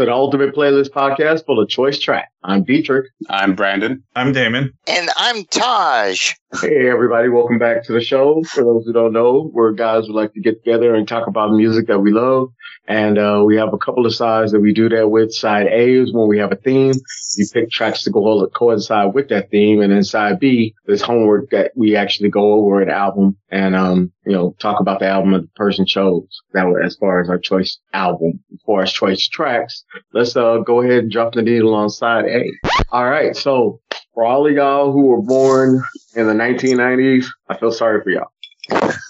And welcome back to the Ultimate Playlist Podcast full of choice track. I'm Deitrek. I'm Brandon. I'm Damon. And I'm Taj. Hey, everybody. Welcome back to the show. For those who don't know, we're guys who like to get together and talk about music that we love. And uh, we have a couple of sides that we do that with. Side A is when we have a theme. You pick tracks to go all coincide with that theme. And then side B is homework that we actually go over an album and, um, you know, talk about the album that the person chose. That was as far as our choice album. As far as choice tracks, let's uh, go ahead and drop the needle on side A. All right. So for all of y'all who were born in the 1990s, I feel sorry for y'all.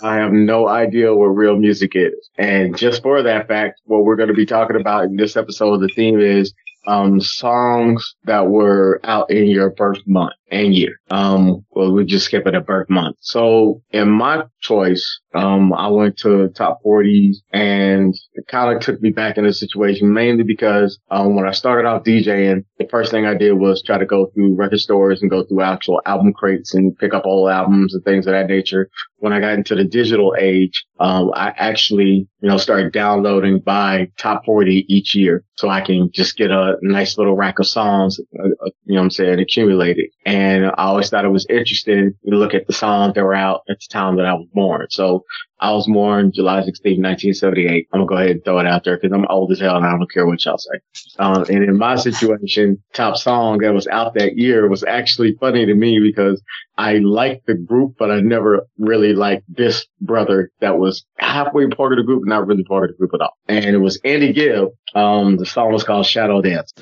I have no idea what real music is. And just for that fact, what we're going to be talking about in this episode, the theme is um, songs that were out in your birth month and year. Um, well, we just skip it a birth month. So in my choice, um, I went to top 40s and it kind of took me back in the situation mainly because, um, when I started out DJing, the first thing I did was try to go through record stores and go through actual album crates and pick up old albums and things of that nature. When I got into the digital age, um, I actually, you know, started downloading by top 40 each year so I can just get a nice little rack of songs, uh, uh you know what I'm saying, accumulated. And I always thought it was interesting to look at the songs that were out at the time that I was born. So I was born July 16, 1978. I'm gonna go ahead and throw it out there because I'm old as hell and I don't care what y'all say. Um, and in my situation, top song that was out that year was actually funny to me because I liked the group, but I never really liked this brother that was halfway part of the group, not really part of the group at all. And it was Andy Gibb. Um, the song was called Shadow Dance.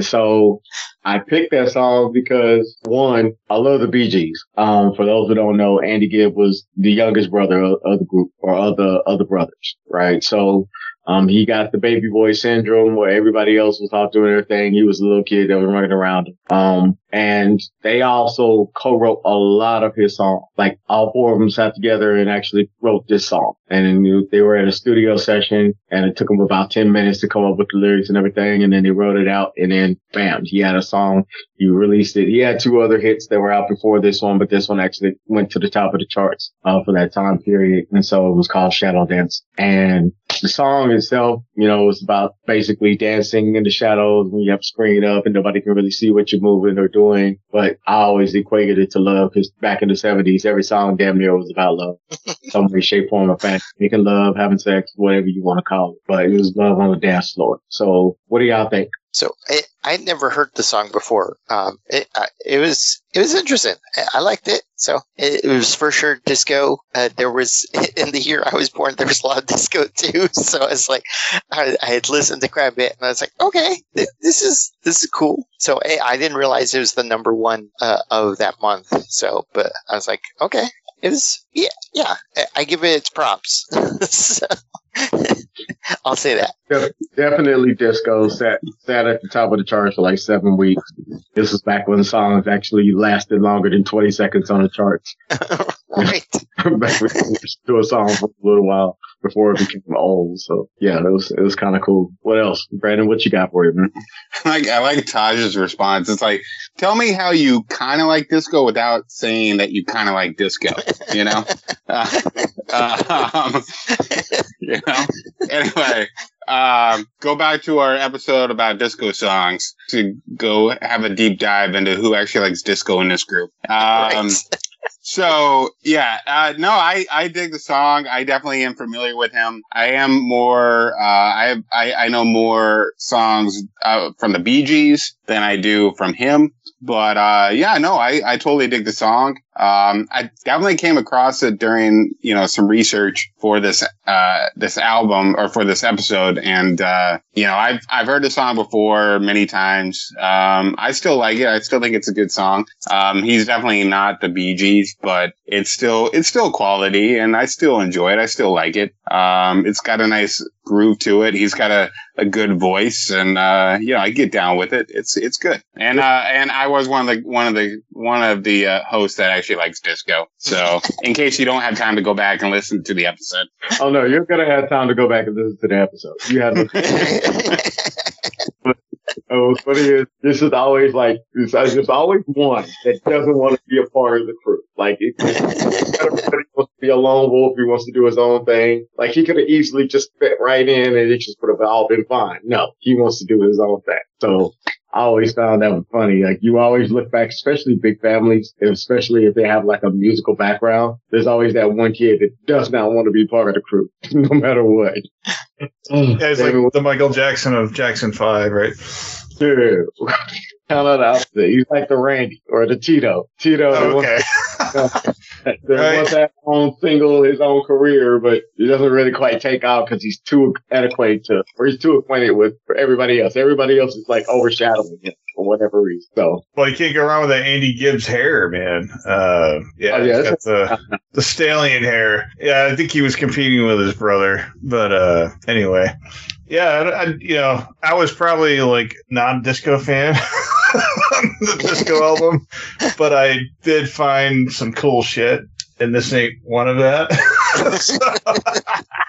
And so I picked that song because one, I love the Bee Gees. Um, for those who don't know, Andy Gibb was the youngest brother of, of the group or other, other brothers, right? So um, he got the baby boy syndrome where everybody else was off doing their thing. He was a little kid that was running around. Um, and they also co-wrote a lot of his songs. Like all four of them sat together and actually wrote this song. And they were at a studio session and it took them about 10 minutes to come up with the lyrics and everything. And then they wrote it out and then bam, he had a song. He released it. He had two other hits that were out before this one, but this one actually went to the top of the charts, uh, for that time period. And so it was called Shadow Dance. And the song itself, you know, is about basically dancing in the shadows when you have to screen up and nobody can really see what you're moving or doing. But I always equated it to love because back in the seventies, every song damn near was about love. Some way, shape, form, or fashion. can love, having sex, whatever you want to call it. But it was love on the dance floor. So what do y'all think? So I I'd never heard the song before. Um, it uh, it was it was interesting. I, I liked it. So it, it, was for sure disco. Uh, there was in the year I was born, there was a lot of disco too. So I was like, I, I had listened to quite a bit, and I was like, okay, th- this is this is cool. So I, I didn't realize it was the number one uh, of that month. So, but I was like, okay, it was yeah yeah. I give it its props. so, I'll say that. definitely disco sat sat at the top of the charts for like seven weeks. This was back when songs actually lasted longer than twenty seconds on the charts. right. back when we do a song for a little while before it became old. So yeah, it was it was kind of cool. What else, Brandon? What you got for you, man? like I like Taj's response. It's like, tell me how you kind of like disco without saying that you kind of like disco. You know. Uh, um, you know. Anyway, um, go back to our episode about disco songs to go have a deep dive into who actually likes disco in this group. Um, right. So yeah, uh, no, I, I dig the song. I definitely am familiar with him. I am more, uh, I, I, I know more songs, uh, from the Bee Gees than I do from him. But, uh, yeah, no, I, I totally dig the song. Um, I definitely came across it during, you know, some research for this, uh, this album or for this episode. And, uh, you know, I've, I've heard the song before many times. Um, I still like it. I still think it's a good song. Um, he's definitely not the Bee Gees, but it's still, it's still quality and I still enjoy it. I still like it. Um, it's got a nice groove to it. He's got a, a good voice and, uh, you know, I get down with it. It's, it's good. And, uh, and I was one of the, one of the, one of the, uh, hosts that actually likes disco. So in case you don't have time to go back and listen to the episode. Oh no, you're going to have time to go back and listen to the episode. You have And what's funny is this is always like there's, there's always one that doesn't want to be a part of the crew. Like it, everybody wants to be a lone wolf. He wants to do his own thing. Like he could have easily just fit right in and it just would have all been fine. No, he wants to do his own thing. So I always found that funny. Like you always look back, especially big families, especially if they have like a musical background. There's always that one kid that does not want to be part of the crew, no matter what. Mm. yeah, it's like the Michael Jackson of Jackson Five, right? Dude, kind of the opposite. He's like the Randy or the Tito. Tito. Oh, okay. that Right. wants that own single, his own career, but he doesn't really quite take off because he's too adequate to, or he's too acquainted with for everybody else. Everybody else is like overshadowing him for whatever reason. So Well, you can't go wrong with that Andy Gibb's hair, man. Uh, yeah, Oh, yeah, got the the stallion hair. Yeah, I think he was competing with his brother, but uh, anyway, yeah, I, I- you know, I was probably like non-disco fan the disco album, but I did find some cool shit, and this ain't one of that.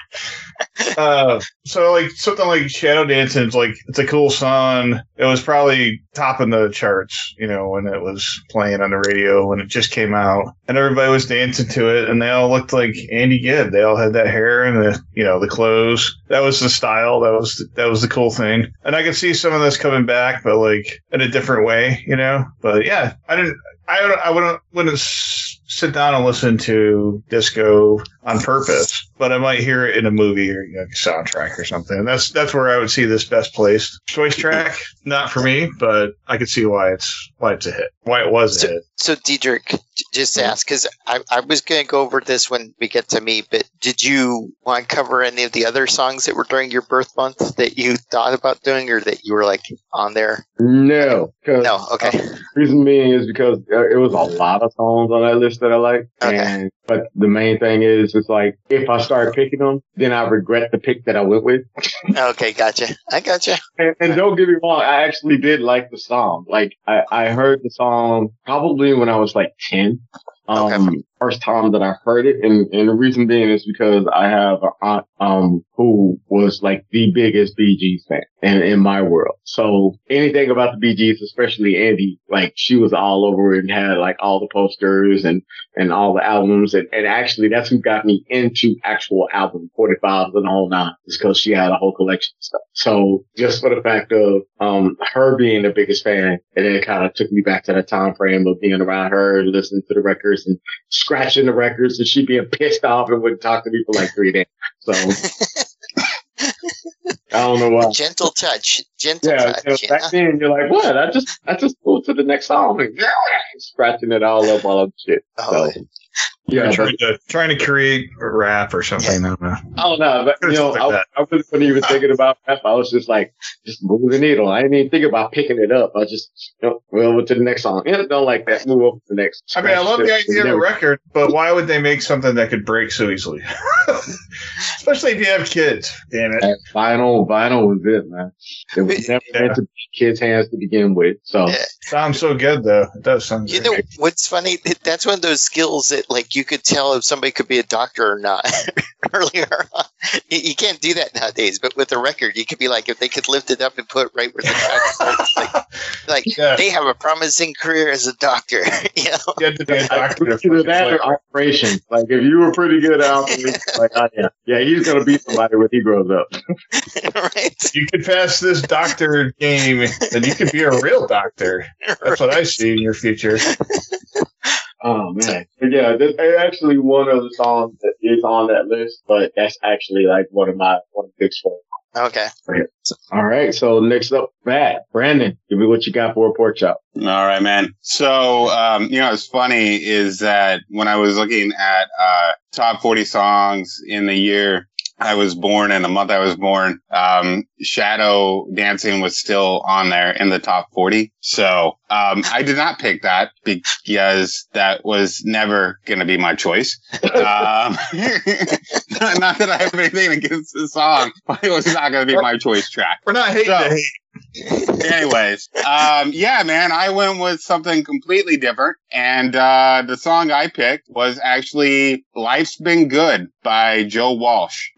uh, so like something like Shadow Dancing is like it's a cool song. It was probably topping the charts, you know, when it was playing on the radio when it just came out, and everybody was dancing to it, and they all looked like Andy Gibb. They all had that hair and the you know the clothes. That was the style. That was that was the cool thing. And I could see some of this coming back, but like in a different way, you know. But yeah, I didn't. I. I wouldn't wouldn't sit down and listen to disco on purpose, but I might hear it in a movie or you know, soundtrack or something. And that's that's where I would see this best placed. Choice track, not for me, but I could see why it's why it's a hit. Why it was a hit. So, Deitrek, j- just ask, because I, I was going to go over this when we get to me, but did you want to cover any of the other songs that were during your birth month that you thought about doing or that you were like on there? no, No, okay. reason being is because uh, it was a lot of songs on that list that I like. Okay. And, but the main thing is, it's like, if I start picking them, then I regret the pick that I went with. Okay, gotcha. I gotcha. And, and don't get me wrong, I actually did like the song. Like, I, I heard the song probably when I was like 10. Um, first time that I heard it. And, and the reason being is because I have an aunt, um, who was like the biggest Gees fan in, in my world. So anything about the Gees, especially Andy, like she was all over it and had like all the posters and, and all the albums. And, and actually that's who got me into actual album 45s and all nine is because she had a whole collection of stuff. So just for the fact of, um, her being the biggest fan, and it kind of took me back to that time frame of being around her and listening to the records and scratching the records and she being pissed off and wouldn't talk to me for like three days. So I don't know why. Gentle touch. Gentle Yeah, you know, touch. Yeah. back then you're like, what? I just, I just moved to the next song and scratching it all up, all up shit. Oh, So, yeah, You're trying to trying to create a rap or something. I don't know. I don't know, but you know, Like I. I really wasn't even thinking about rap. I was just like, just move the needle. I didn't even think about picking it up. I just, you know, well, over to the next song. Yeah, don't like that. Move over to the next. I mean, I love the idea of a record, but why would they make something that could break so easily? Especially if you have kids. Damn it. And vinyl, vinyl was it, man. It was never Yeah. meant to be kids' hands to begin with. So Yeah. Sounds so good though. It does sound You great. know what's funny? That's one of those skills that, like, you could tell if somebody could be a doctor or not earlier on. You, you can't do that nowadays, but with a record, you could be like, if they could lift it up and put it right where the track starts, like, like Yeah. they have a promising career as a doctor. you know, You had to be a doctor. to either that or operation. Like if you were pretty good at operation, like oh, yeah, yeah, he's gonna beat somebody when he grows up. right? you could pass this doctor game, and you could be a real doctor. That's what I see in your future. Oh man, but yeah, there's there's actually one of the songs that is on that list, but that's actually like one of my one of the big songs. Okay. All right, so next up, Matt, Brandon, give me what you got for a pork chop. All right, man. So, um, you know, what's funny is that when I was looking at uh, top 40 songs in the year I was born and the month I was born, um, Shadow Dancing was still on there in the top 40. So, um, I did not pick that because that was never going to be my choice. Um, not that I have anything against the song, but it was not going to be my choice track. We're not hating So-. Anyways, um, yeah, man, I went with something completely different. And, uh, the song I picked was actually Life's Been Good by Joe Walsh.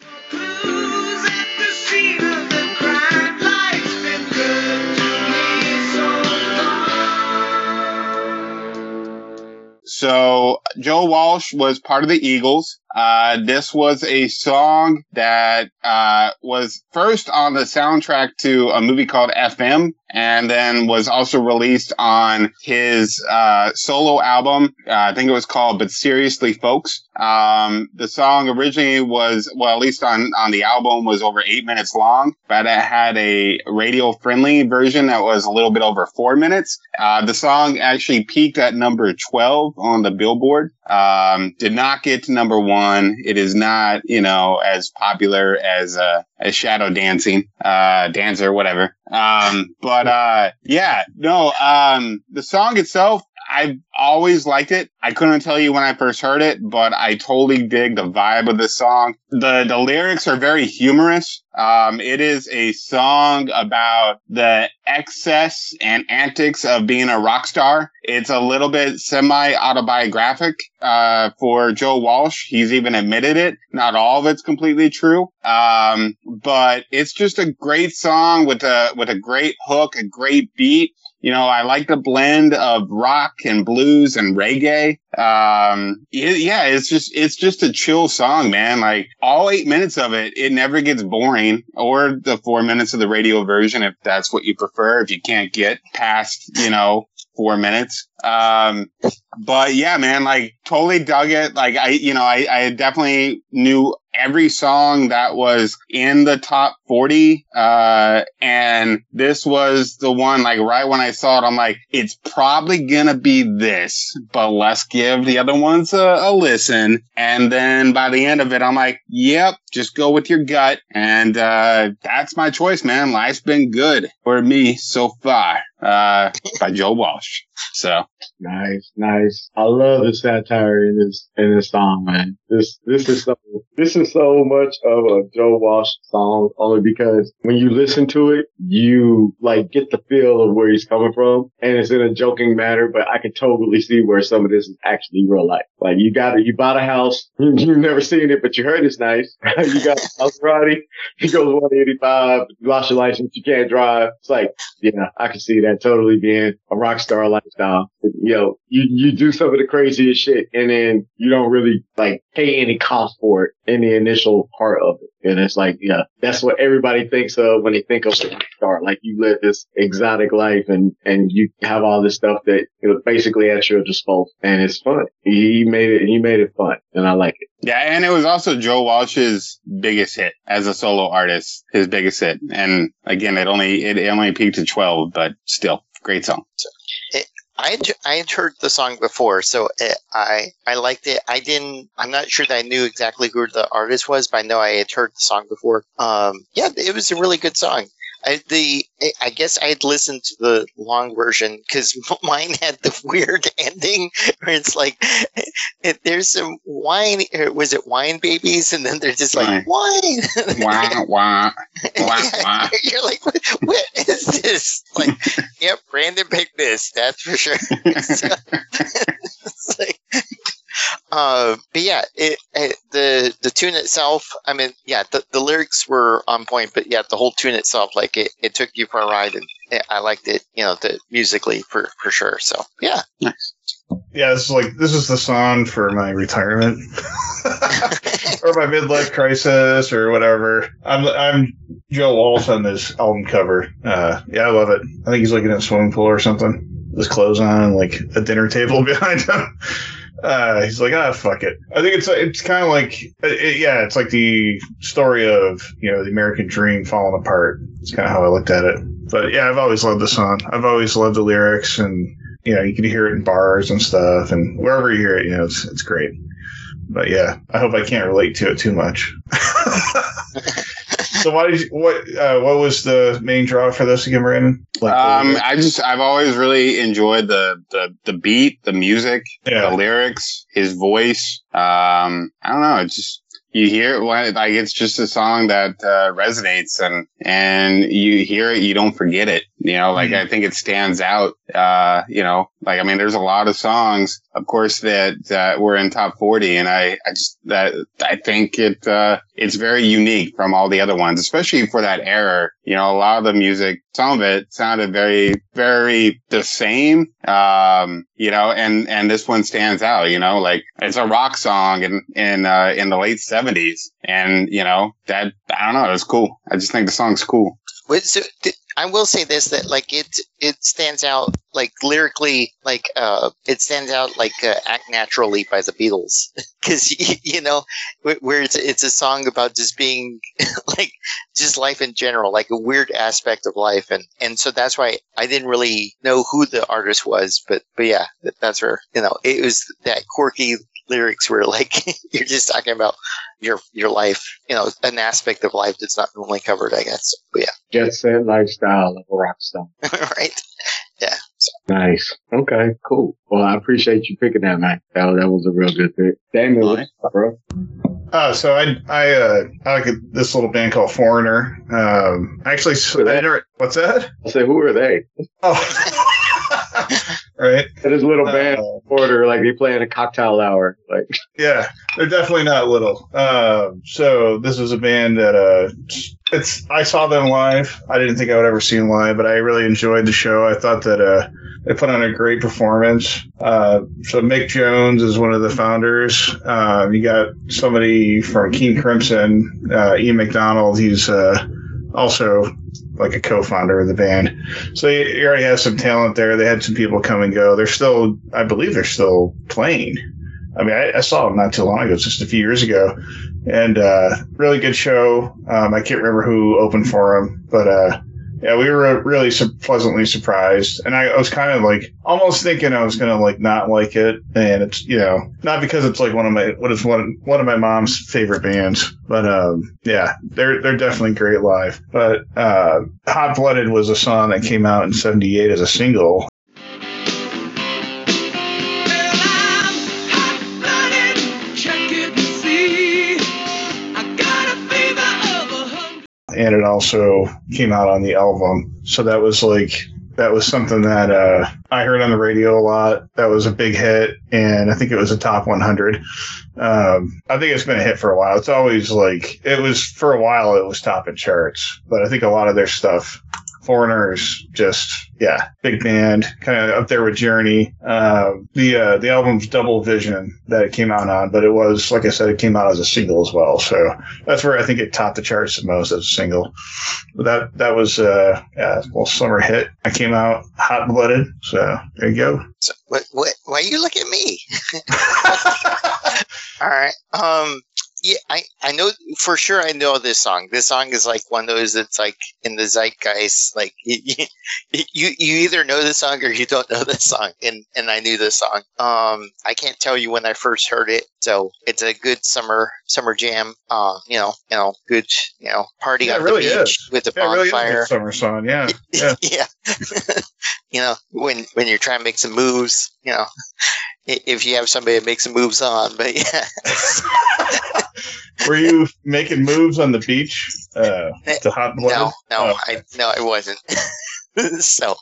So Joe Walsh was part of the Eagles. Uh, this was a song that uh, was first on the soundtrack to a movie called FM, and then was also released on his uh, solo album. Uh, I think it was called "But Seriously, Folks." Um, the song originally was, well, at least on on the album, was over eight minutes long, but it had a radio-friendly version that was a little bit over four minutes. Uh, the song actually peaked at number twelve on the Billboard. Um, did not get to number one. It is not, you know, as popular as uh, as Shadow Dancing, uh, Dancer, whatever. Um, but uh, yeah, no. Um, the song itself, I've always liked it. I couldn't tell you when I first heard it, but I totally dig the vibe of the song. The the lyrics are very humorous. Um, it is a song about the excess and antics of being a rock star. It's a little bit semi autobiographic uh, for Joe Walsh. He's even admitted it. Not all of it's completely true, um, but it's just a great song with a with a great hook, a great beat. You know, I like the blend of rock and blues and reggae. Um, it, yeah, it's just, it's just a chill song, man. Like all eight minutes of it, it never gets boring or the four minutes of the radio version, if that's what you prefer, if you can't get past, you know, four minutes. Um, but yeah, man, like totally dug it. Like I, you know, I, I definitely knew every song that was in the top 40. Uh, and this was the one, like right when I saw it, I'm like, it's probably gonna be this, but let's give the other ones a, a listen. And then by the end of it, I'm like, yep, just go with your gut. And, uh, that's my choice, man. Life's been good for me so far, uh, by Joe Walsh. So Nice, nice. I love the satire in this in this song, man. This this is so this is so much of a Joe Walsh song, only because when you listen to it, you like get the feel of where he's coming from, and it's in a joking manner. But I can totally see where some of this is actually real life. Like you got it, you bought a house, you've never seen it, but you heard it's nice. you got a Maserati, he goes 185, you lost your license, you can't drive. It's like, yeah, I can see that totally being a rock star lifestyle. You know, you, you do some of the craziest shit and then you don't really like pay any cost for it in the initial part of it. And it's like, yeah, that's what everybody thinks of when they think of a star. Like you live this exotic life and, and you have all this stuff that, you know, basically at your disposal and it's fun. He made it, he made it fun and I like it. Yeah, and it was also Joe Walsh's biggest hit as a solo artist, his biggest hit. And again, it only it only peaked to twelve, but still, great song. I I had heard the song before, so it, I I liked it. I didn't. I'm not sure that I knew exactly who the artist was, but I know I had heard the song before. Um, yeah, it was a really good song. I, the I guess I had listened to the long version because mine had the weird ending where it's like there's some wine. Or was it wine babies? And then they're just like wine. wah, wah, wah, wah. You're like, what, what is this? Like, yep, Brandon picked this. That's for sure. it's like, uh, but yeah, it, it, the the tune itself. I mean, yeah, the, the lyrics were on point, but yeah, the whole tune itself, like it, it took you for a ride, and it, I liked it. You know, the musically for for sure. So yeah, nice. Yeah, this is like this is the song for my retirement or my midlife crisis or whatever. I'm I'm Joe Walsh on this album cover. Uh, yeah, I love it. I think he's like in a swimming pool or something. His clothes on, like a dinner table behind him. Uh, he's like, ah, fuck it. I think it's it's kind of like, it, yeah, it's like the story of you know the American dream falling apart. It's kind of how I looked at it. But yeah, I've always loved the song. I've always loved the lyrics, and you know, you can hear it in bars and stuff, and wherever you hear it, you know, it's it's great. But yeah, I hope I can't relate to it too much. so why did you, what uh, what was the main draw for this again, Brandon? Like, um, I just I've always really enjoyed the the the beat, the music, Yeah. the lyrics, his voice. Um, I don't know, it's just you hear it when like it's just a song that uh, resonates and and you hear it, you don't forget it. You know, like Mhm. I think it stands out. Uh, you know, like I mean, there's a lot of songs, of course, that that were in top forty, and I I just that I think it uh it's very unique from all the other ones, especially for that era. you know, a lot of the music, some of it sounded very, very the same. Um, you know, and, and this one stands out, you know, like it's a rock song in, in, uh, in the late seventies. And, you know, that, I don't know, it's cool. I just think the song's cool. Wait, so th- I will say this that like it it stands out like lyrically like uh it stands out like uh, act naturally by the Beatles. Because you know where it's it's a song about just being like just life in general like a weird aspect of life. And and so that's why I didn't really know who the artist was but but yeah that's where you know it was that quirky lyrics where like you're just talking about your your life, you know, an aspect of life that's not normally covered, I guess. But yeah. Jet set lifestyle of a rock star. right. Yeah. So. Nice. Okay, cool. Well, I appreciate you picking that, man. That, that was a real good pick. Damon, what's up, bro? Uh, so I I uh, I like this little band called Foreigner. Um, actually, Who I that? never, what's that? I said, who are they? Oh, right. That is little band Uh, order, like they play in a cocktail hour. Like, Yeah, they're definitely not little. Um, so this was a band that uh, it's I saw them live. I didn't think I would ever see them live, but I really enjoyed the show. I thought that uh, they put on a great performance. Uh, so Mick Jones is one of the founders. Um, you got somebody from King Crimson, uh, Ian McDonald. He's uh, also like a co-founder of the band. So you, already have some talent there. They had some people come and go. They're still, I believe, they're still playing. I mean, I, I saw them not too long ago, just a few years ago, and uh, really good show. Um, I can't remember who opened for them, but uh, yeah, we were really su- pleasantly surprised. And I, I was kind of like almost thinking I was gonna like not like it, and it's you know not because it's like one of my what is one one of my mom's favorite bands, but um, yeah, they're they're definitely great live. But uh, Hot Blooded was a song that came out in '78 as a single, and it also came out on the album. So that was like that was something that uh, I heard on the radio a lot. That was a big hit, and I think it was a top 100. Um, I think it's been a hit for a while. It's always like it was for a while. It was topping charts, but I think a lot of their stuff. Foreigners, just yeah, big band, kind of up there with Journey. Um, the uh, the album's Double Vision that it came out on, but it was like I said, it came out as a single as well. So that's where I think it topped the charts the most as a single. But that that was uh yeah, a little summer hit. I came out hot blooded. So there you go. So what what why you look at me? All right. Um yeah, I, I know for sure I know this song. This song is like one of those that's like in the zeitgeist. Like you, you, you either know the song or you don't know this song. And, and I knew this song. Um, I can't tell you when I first heard it. So it's a good summer, summer jam. Uh, you know, you know, good, you know, party Yeah, on really the beach is. with the Yeah, it really is a bonfire. good summer song. Yeah. Yeah. yeah. you know, when when you're trying to make some moves, you know, if you have somebody to make some moves on, but yeah, Were you making moves on the beach? Uh, to hot blooded? no, no, Oh, I no, I wasn't. so,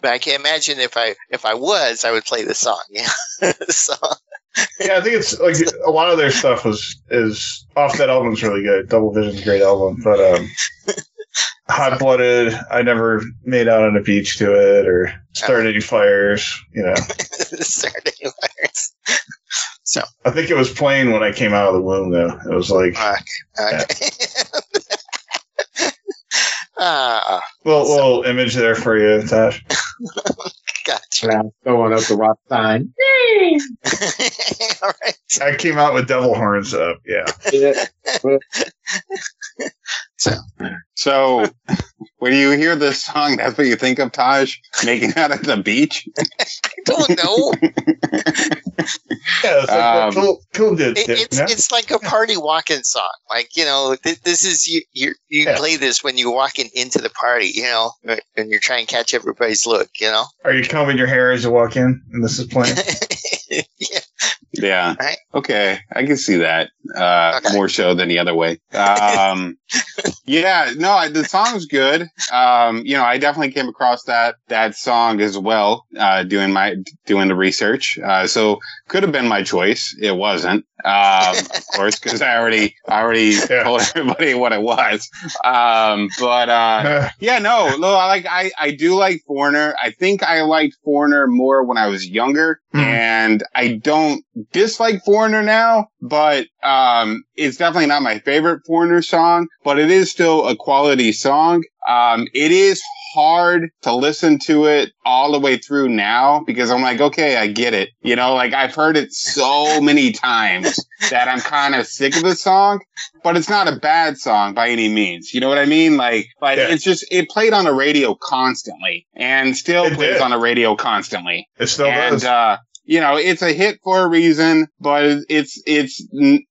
but I can imagine if I if I was, I would play the song. Yeah. so Yeah, I think it's like a lot of their stuff was is off that album's really good. Double Vision's a great album, but um, Hot Blooded, I never made out on a beach to it or started any fires. You know, Saturday Fires. So I think it was plain when I came out of the womb though. It was like Uh, okay. Ah, little little image there for you, Tash. gotcha. now throwing up the rock sign. All right. I came out with devil horns up. Yeah, Yeah. So so when you hear this song, that's what you think of Taj making out at the beach. I don't know. yeah. It's like Um, cool, cool did. It, it's yeah? it's like a party walking song. Like you know, th- this is you you you Yeah. play this when you're walking into the party. You know, and you're trying to catch everybody's look. You know. Are you combing your hair as you walk in, and this is playing? yeah, Yeah. Right. Okay. I can see that. Uh, Okay. more so than the other way. Um, yeah. No, I- the song's good. Um, you know, I definitely came across that, that song as well, uh, doing my, doing the research. Uh, so could have been my choice. It wasn't, um, of course, because I already, I already Yeah. told everybody what it was. Um, but, uh, yeah, no, no, I like, I, I do like Foreigner. I think I liked Foreigner more when I was younger Mhm. and I don't dislike Foreigner now, but, um, it's definitely not my favorite Foreigner song, but it is still a quality song. Um, it is hard to listen to it all the way through now because I'm like, okay, I get it. You know, like I've heard it so many times that I'm kind of sick of the song, but it's not a bad song by any means. You know what I mean? Like, like Yeah. it's just, it played on the radio constantly and still It plays did. on the radio constantly. It still and, does. uh, you know, it's a hit for a reason, but it's, it's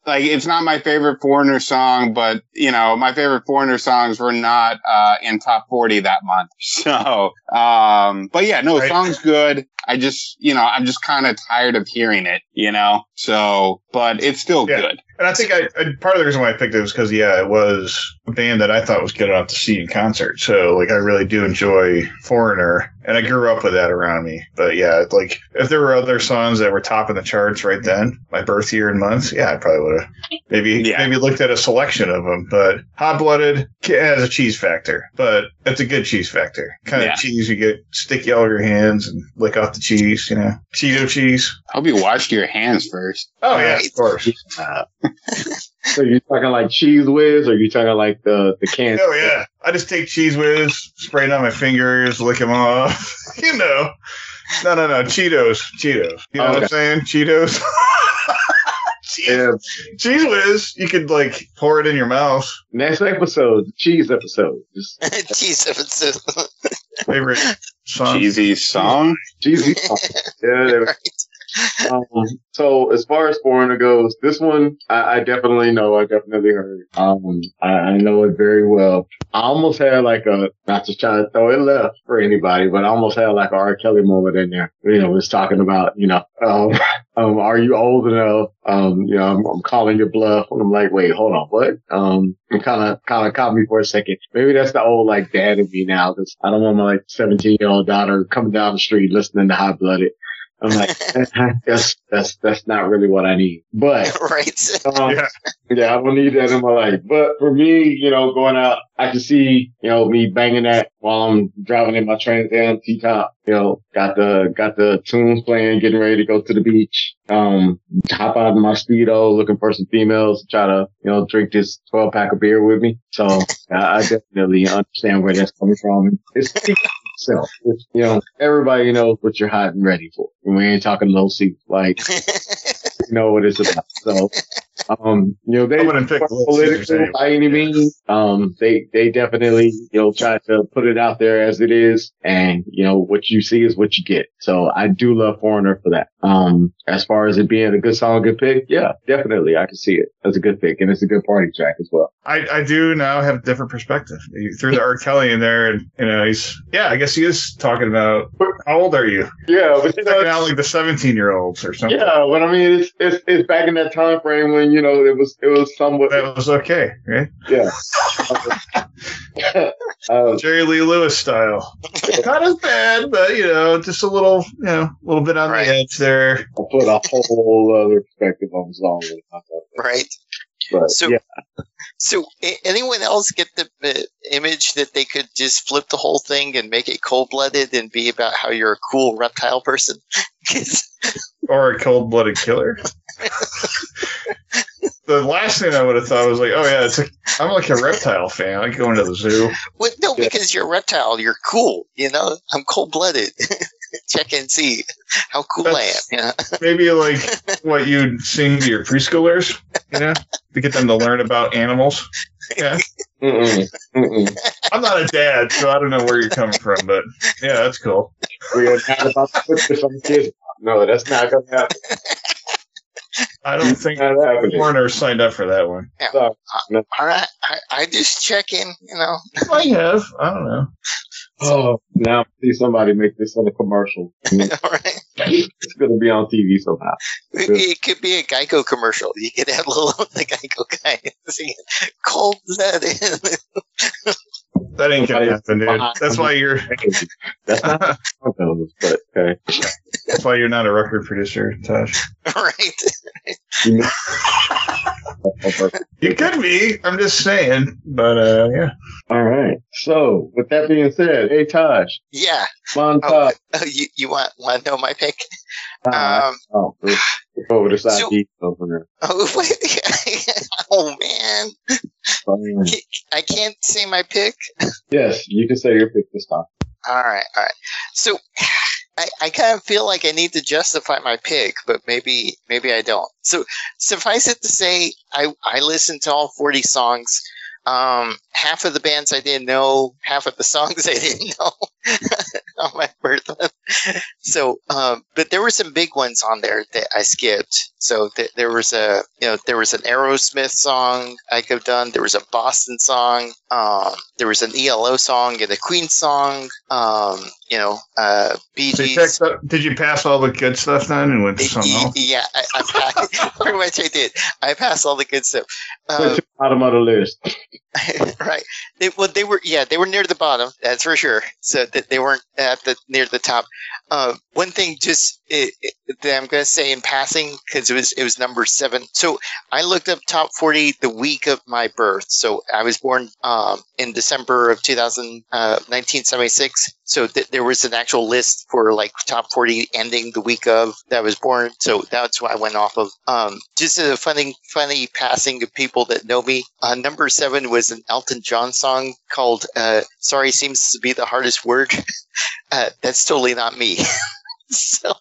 like, it's not my favorite Foreigner song, but, you know, my favorite Foreigner songs were not, uh, in top 40 that month. So, um, but yeah, no, Right. song's good. I just, you know, I'm just kind of tired of hearing it, you know, so, but it's still Yeah. good. And I think I, I part of the reason why I picked it was because yeah, it was a band that I thought was good enough to see in concert. So like I really do enjoy Foreigner, and I grew up with that around me. But yeah, like if there were other songs that were top in the charts right then, my birth year and month, yeah, I probably would have maybe Yeah. maybe looked at a selection of them. But Hot Blooded has a cheese factor, but it's a good cheese factor. Kind of Yeah. cheese you get sticky all your hands and lick off the cheese, you know, Cheeto cheese. i hope you washed your hands first. Oh yeah, Right. of course. Uh, so you talking like Cheez Whiz, or you talking like the the can? Oh yeah, I just take Cheez Whiz, spray it on my fingers, lick them off. you know, no, no, no, Cheetos, Cheetos. You know what I'm saying? Cheetos. cheese, Yeah. Cheez Whiz. You could like pour it in your mouth. Next episode, cheese episode. Just Jeez, if it's a, Favorite song. Cheesy song. cheesy. yeah. right. Um, so as far as Foreigner goes, this one I, I definitely know. I definitely heard. Um, I, I know it very well. I almost had like a not to try to throw it left for anybody, but I almost had like a R. Kelly moment in there. You know, was talking about you know, um, um, are you old enough? Um, you know, I'm, I'm calling your bluff, and I'm like, wait, hold on, what? Um, kind of kind of caught me for a second. Maybe that's the old like dad in me now, because I don't want my like 17 year old daughter coming down the street listening to High Blooded. I'm like, that's that's that's not really what I need. But right. um, Yeah. yeah, I don't need that in my life. But for me, you know, going out, I can see, you know, me banging that while I'm driving in my Trans Am T top. You know, got the got the tunes playing, getting ready to go to the beach. Um, hop out of my speedo, looking for some females, to try to, you know, drink this 12 pack of beer with me. So I, I definitely understand where that's coming from. It's It's, you know, everybody knows what you're hot and ready for. And we ain't talking low seat. Like, you know what it's about. So, um, you know, they wouldn't pick weren't Little Caesars political by any means. Um, they, they definitely, you know, try to put it out there as it is. And, you know, what you see is what you get. So I do love Foreigner for that. Um, as far as it being a good song, good pick. Yeah, definitely. I can see it as a good pick and it's a good party track as well. I, I do now have a different perspective. You threw the R. Kelly in there, and you know he's yeah. I guess he is talking about how old are you? Yeah, but you out like the seventeen year olds or something. yeah, but I mean, it's, it's, it's back in that time frame when, you know, it was, it was somewhat, That was okay, right? yeah. um, Jerry Lee Lewis style. Not as bad, but you know, just a little, you know, a little bit on Right. the edge there. I put a whole other perspective on the song. when I thought that. right. But So- yeah, So, a- anyone else get the uh, image that they could just flip the whole thing and make it cold blooded and be about how you're a cool reptile person, Or a cold blooded killer. The last thing I would have thought was like, oh yeah, it's a, I'm like a reptile fan. I like going to the zoo. well, no, Yeah. because you're a reptile. You're cool. You know, I'm cold blooded. Check and see how cool That's- I am. Yeah. Maybe like what you'd sing to your preschoolers, you know, to get them to learn about animals. Yeah. mm-mm, mm-mm. I'm not a dad, so I don't know where you're coming from, but yeah, that's cool. we are not about to put this on the kids. No, that's not going to happen. I don't think Not happening. Warner signed up for that one. Sorry. Uh, all right, I, I just check in. You know, I have. I don't know. Oh, now I see somebody make this on a commercial. all right. It's gonna be on TV somehow. It, it could be a Geico commercial. You could have little the Geico guy singing "Cold Blooded." That ain't gonna happen, dude. That's why you're. That's not how it goes, but okay. That's why you're not a record producer, Tosh. right? You know- could be. I'm just saying. But uh, yeah. All right. So, with that being said, hey Tosh, Yeah. Montage. Oh, you you want want to know my pick? Uh, Um. oh, over the side so- over. Oh wait. oh man. Um, I can't say my pick. Yes, you can say your pick this time. All right, all right. So I, I kind of feel like I need to justify my pick, but maybe maybe I don't. So suffice it to say, I I listened to all forty songs. Um, half of the bands I didn't know, half of the songs I didn't know on my birth month. So, um, but there were some big ones on there that I skipped. So th- there was a, you know, there was an Aerosmith song I could have done. There was a Boston song. Um, there was an ELO song and a Queen song. Um, you know, uh, Bee So Gees. checked did you pass all the good stuff then and went to something else? Yeah, I, I passed, pretty much I did. I passed all the good stuff. Put Um, bottom of the list. right. They, well, they were yeah, they were near the bottom. That's for sure. So that they weren't at the near the top. Uh, one thing just it, it, that I'm going to say in passing because it was it was number seven. So I looked up top forty the week of my birth. So I was born um, in December of 2000, uh, 1976. So th- there was an actual list for like top 40 ending the week of that I was born. So that's what I went off of. Um, just a funny, funny passing of people that know me. Uh, number seven was an Elton John song called uh, "Sorry Seems to Be the Hardest Word." Uh, that's totally not me. so.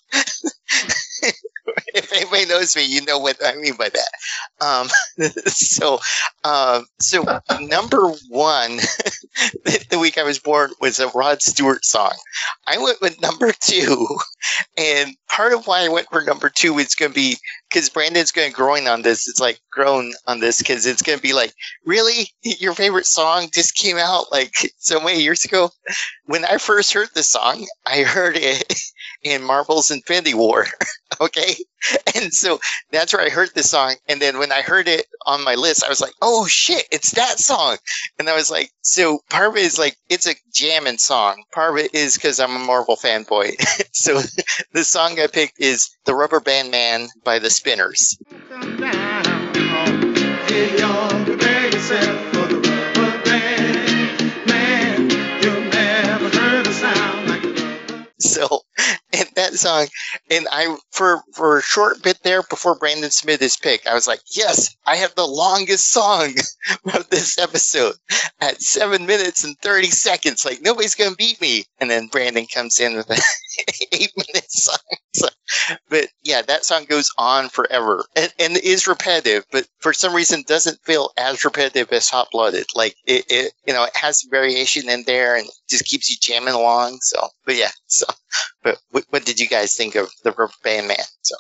If anybody knows me, you know what I mean by that. Um, so, um, so number one, the week I was born was a Rod Stewart song. I went with number two, and part of why I went for number two is going to be because Brandon's going to groan on this. It's like groan on this because it's going to be like, really, your favorite song just came out like so many years ago. When I first heard the song, I heard it in Marvel's Infinity War. okay, and so that's where I heard this song. And then when I heard it on my list, I was like, oh shit, it's that song. And I was like, so Parva is like, it's a jamming song. Parva is because I'm a Marvel fanboy. so the song I picked is The Rubber Band Man by the Spinners. So, and that song, and I for for a short bit there before Brandon Smith his pick, I was like, yes, I have the longest song of this episode at seven minutes and thirty seconds. Like nobody's gonna beat me. And then Brandon comes in with an eight minute song. So, but yeah, that song goes on forever and, and is repetitive, but for some reason doesn't feel as repetitive as Hot Blooded. Like it, it, you know, it has variation in there and just keeps you jamming along. So, but yeah, so, but what, what did you guys think of the Rubber Band Man? So,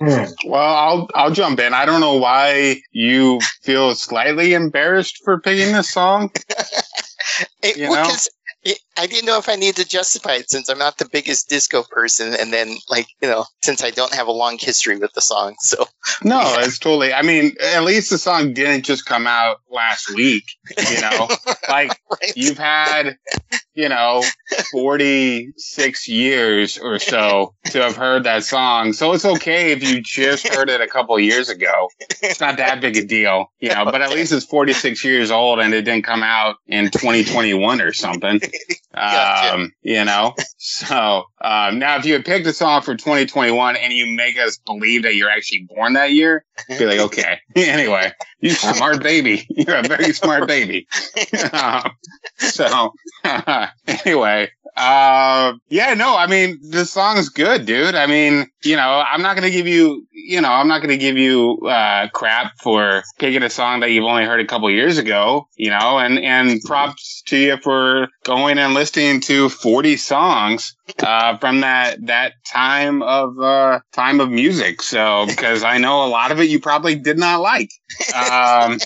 hmm. Well, I'll I'll jump in. I don't know why you feel slightly embarrassed for picking this song. it, You know? know? 'cause it, I didn't know if I need to justify it since I'm not the biggest disco person, and then like you know, since I don't have a long history with the song. So, No, it's totally. I mean, at least the song didn't just come out last week. You know, like right? you've had, you know, 46 years or so to have heard that song. So it's okay if you just heard it a couple years ago. It's not that big a deal, you know, but at least it's 46 years old and it didn't come out in 2021 or something. Um, you know, so, um, now if you had picked a song for 2021 and you make us believe that you're actually born that year, be like, okay. anyway, you smart baby. You're a very smart baby. um, so, anyway, uh, yeah, no, I mean, the song's good, dude. I mean, you know, I'm not going to give you, you know, I'm not going to give you, uh, crap for picking a song that you've only heard a couple years ago, you know, and, and props to you for going and listening to 40 songs, uh, from that, that time of, uh, time of music. So, because I know a lot of it you probably did not like. Um,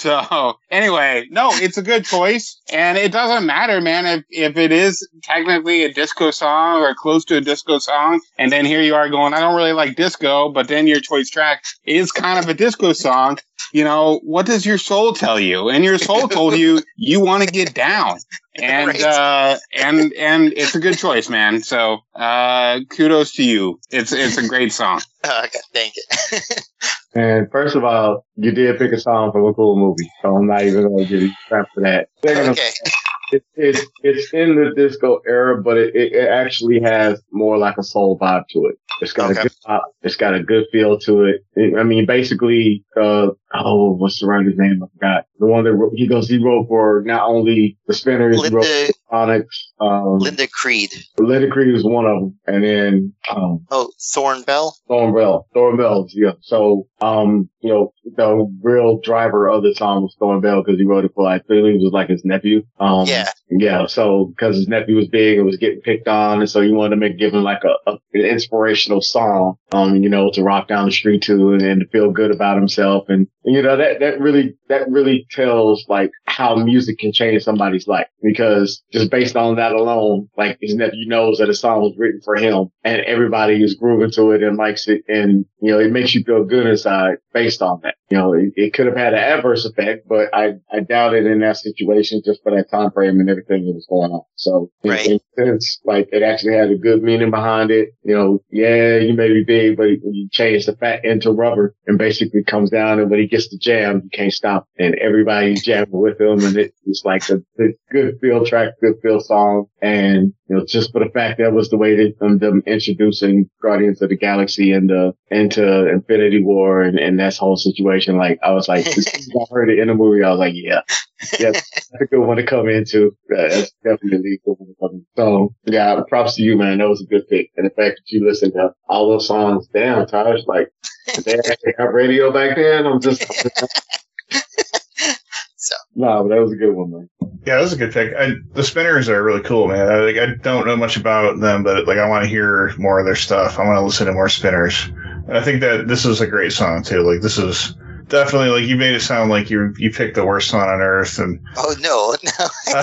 So anyway, no, it's a good choice, and it doesn't matter, man. If if it is technically a disco song or close to a disco song, and then here you are going, I don't really like disco, but then your choice track is kind of a disco song. You know, what does your soul tell you? And your soul told you you want to get down. And Right. uh and and it's a good choice, man. So uh kudos to you. It's it's a great song. Oh, okay, thank you. And first of all, you did pick a song from a cool movie, so I'm not even going to give you crap for that. Second of okay. it, it, it's in the disco era, but it, it, it actually has more like a soul vibe to it. It's got Okay. a good pop. It's got a good feel to it. It- I mean, basically, uh, oh, what's the writer's name? I forgot. The one that wrote, he goes, he wrote for not only the Spinners, he wrote Linda for Sonics. Um, Linda Creed. Linda Creed was one of them. And then, um, Oh, Thorn Bell. Thorn Bell. Thornbell, Thornbell, yeah. So, um, you know, the real driver of the song was Thorn Bell because he wrote it for, believe it was like his nephew. Um, Yeah. yeah. So, because his nephew was big and was getting picked on, and so he wanted to make give him like a, a an song, um, you know, to rock down the street to and, and to feel good about himself, and you know that that really that really tells like how music can change somebody's life. Because just based on that alone, like his nephew knows that a song was written for him, and everybody is grooving to it and likes it, and you know it makes you feel good inside based on that. You know, it, it could have had an adverse effect, but I I doubt it in that situation just for that time frame and everything that was going on. So in, Right. in sense, like it actually had a good meaning behind it. You know, yeah, you may be big, but you change the fat into rubber and basically comes down and when he gets the jam, you can't stop and everybody's jamming with him and it, it's like a, a good feel track, good feel song. And, you know, just for the fact that was the way that um, them introducing Guardians of the Galaxy and uh, into Infinity War and, and that whole situation, like I was like, as soon as I heard it in the movie, I was like, yeah, yeah, that's a good one to come into. Uh, that's definitely a good one to come in. So yeah, props to you, man. That was a good pick. And the fact that you listened to all those songs, damn, Taj, like did they actually have radio back then. I'm just, So no, but that was a good one, man. Yeah, that was a good pick. I, the Spinners are really cool, man. I, like, I don't know much about them, but like I want to hear more of their stuff. I want to listen to more Spinners, and I think that this is a great song too. Like this is definitely like you made it sound like you you picked the worst song on earth, and oh no, no.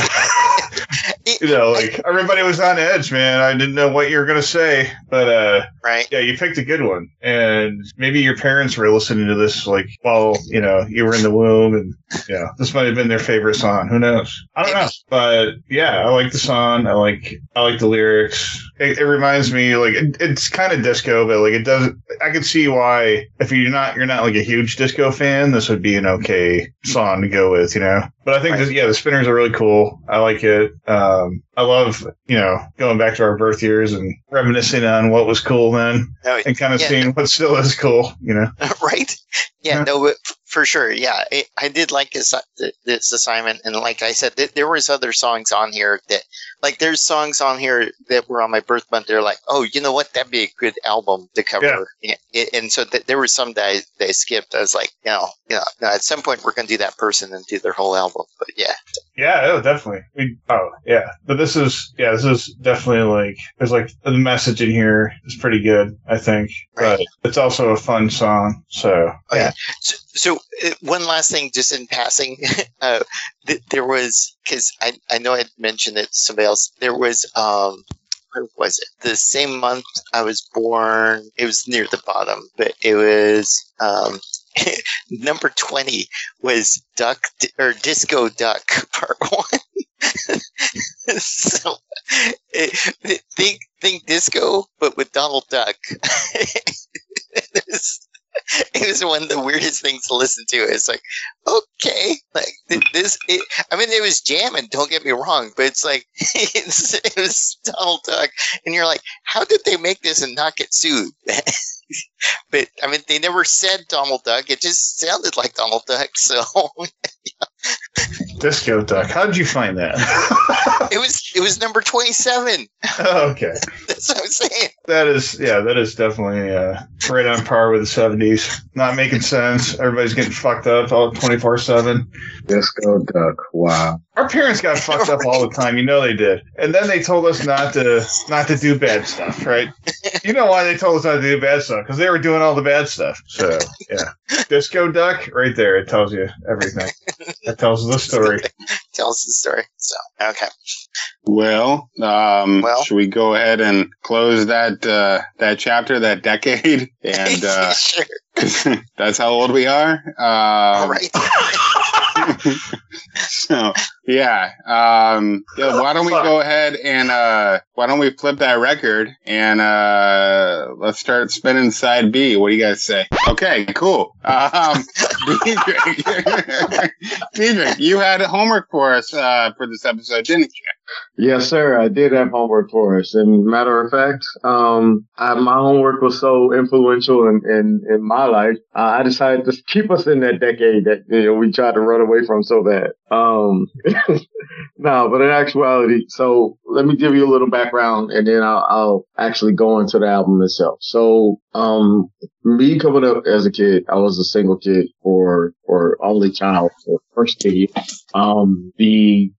you know, like everybody was on edge, man. I didn't know what you were gonna say, but uh, right. yeah, you picked a good one, and maybe your parents were listening to this like while you know you were in the womb, and yeah, this might have been their favorite song. Who knows? I don't know, but yeah, I like the song. I like I like the lyrics. It, it reminds me like it, it's kind of disco, but like it doesn't. I can see why if you're not you're not like a huge disco fan, this would be an okay song to go with, you know. But I think that, yeah, the spinners are really cool. I like it. Um, I love you know going back to our birth years and reminiscing on what was cool then No, and kind of Yeah. seeing what still is cool, you know. right? Yeah, Yeah. no, for sure. Yeah, I, I did like this, uh, this assignment, and like I said, th- there was other songs on here that, like, there's songs on here that were on my birth month. They're like, oh, you know what? That'd be a good album to cover. Yeah. It, and so th- there were some that I, that I skipped. I was like, you know, you know, no, at some point we're gonna do that person and do their whole album. But yeah, Yeah, oh, definitely. We, oh, yeah. But this is, yeah, this is definitely like, there's like the message in here is pretty good, I think. Right. But it's also a fun song. So, Oh, yeah. So, so uh, one last thing, just in passing, uh, th- there was because I I know I mentioned it to somebody else. There was um, what was it? The same month I was born. It was near the bottom, but it was um. number 20 was duck or disco duck part one so it, think think disco but with donald duck it was one of the weirdest things to listen to. It's like, okay, like this. It, I mean, it was jamming. Don't get me wrong, but it's like it's, it was Donald Duck, and you're like, how did they make this and not get sued? but I mean, they never said Donald Duck. It just sounded like Donald Duck. So Disco Duck. How did you find that? it was it was number twenty seven. oh, okay. That's what I'm saying. That is, yeah, that is definitely uh, right on par with the 70s. Not making sense. Everybody's getting fucked up all 24 7. Disco Duck. Wow. Our parents got fucked up all the time. You know they did. And then they told us not to not to do bad stuff, right? You know why they told us not to do bad stuff? Because they were doing all the bad stuff. So yeah, Disco Duck, right there. It tells you everything. That tells the story. Tells the story. So okay. Well, um, Well. should we go ahead and close that uh, that chapter, that decade, and uh, sure. that's how old we are. All Um, right. so yeah, um, yeah. Why don't we go ahead and uh, why don't we flip that record and uh, let's start spinning side B. What do you guys say? Okay, cool. Um, Deitrek, Deitrek, you had homework for us uh, for this episode, didn't you? Yes, sir. I did have homework for us. And matter of fact, um, I, my homework was so influential in, in, in my life. Uh, I decided to keep us in that decade that, you know, we tried to run away from so bad. Um, no, but in actuality, so let me give you a little background and then I'll, I'll actually go into the album itself. So, um, me coming up as a kid, I was a single kid for, or only child, or first kid. Um, the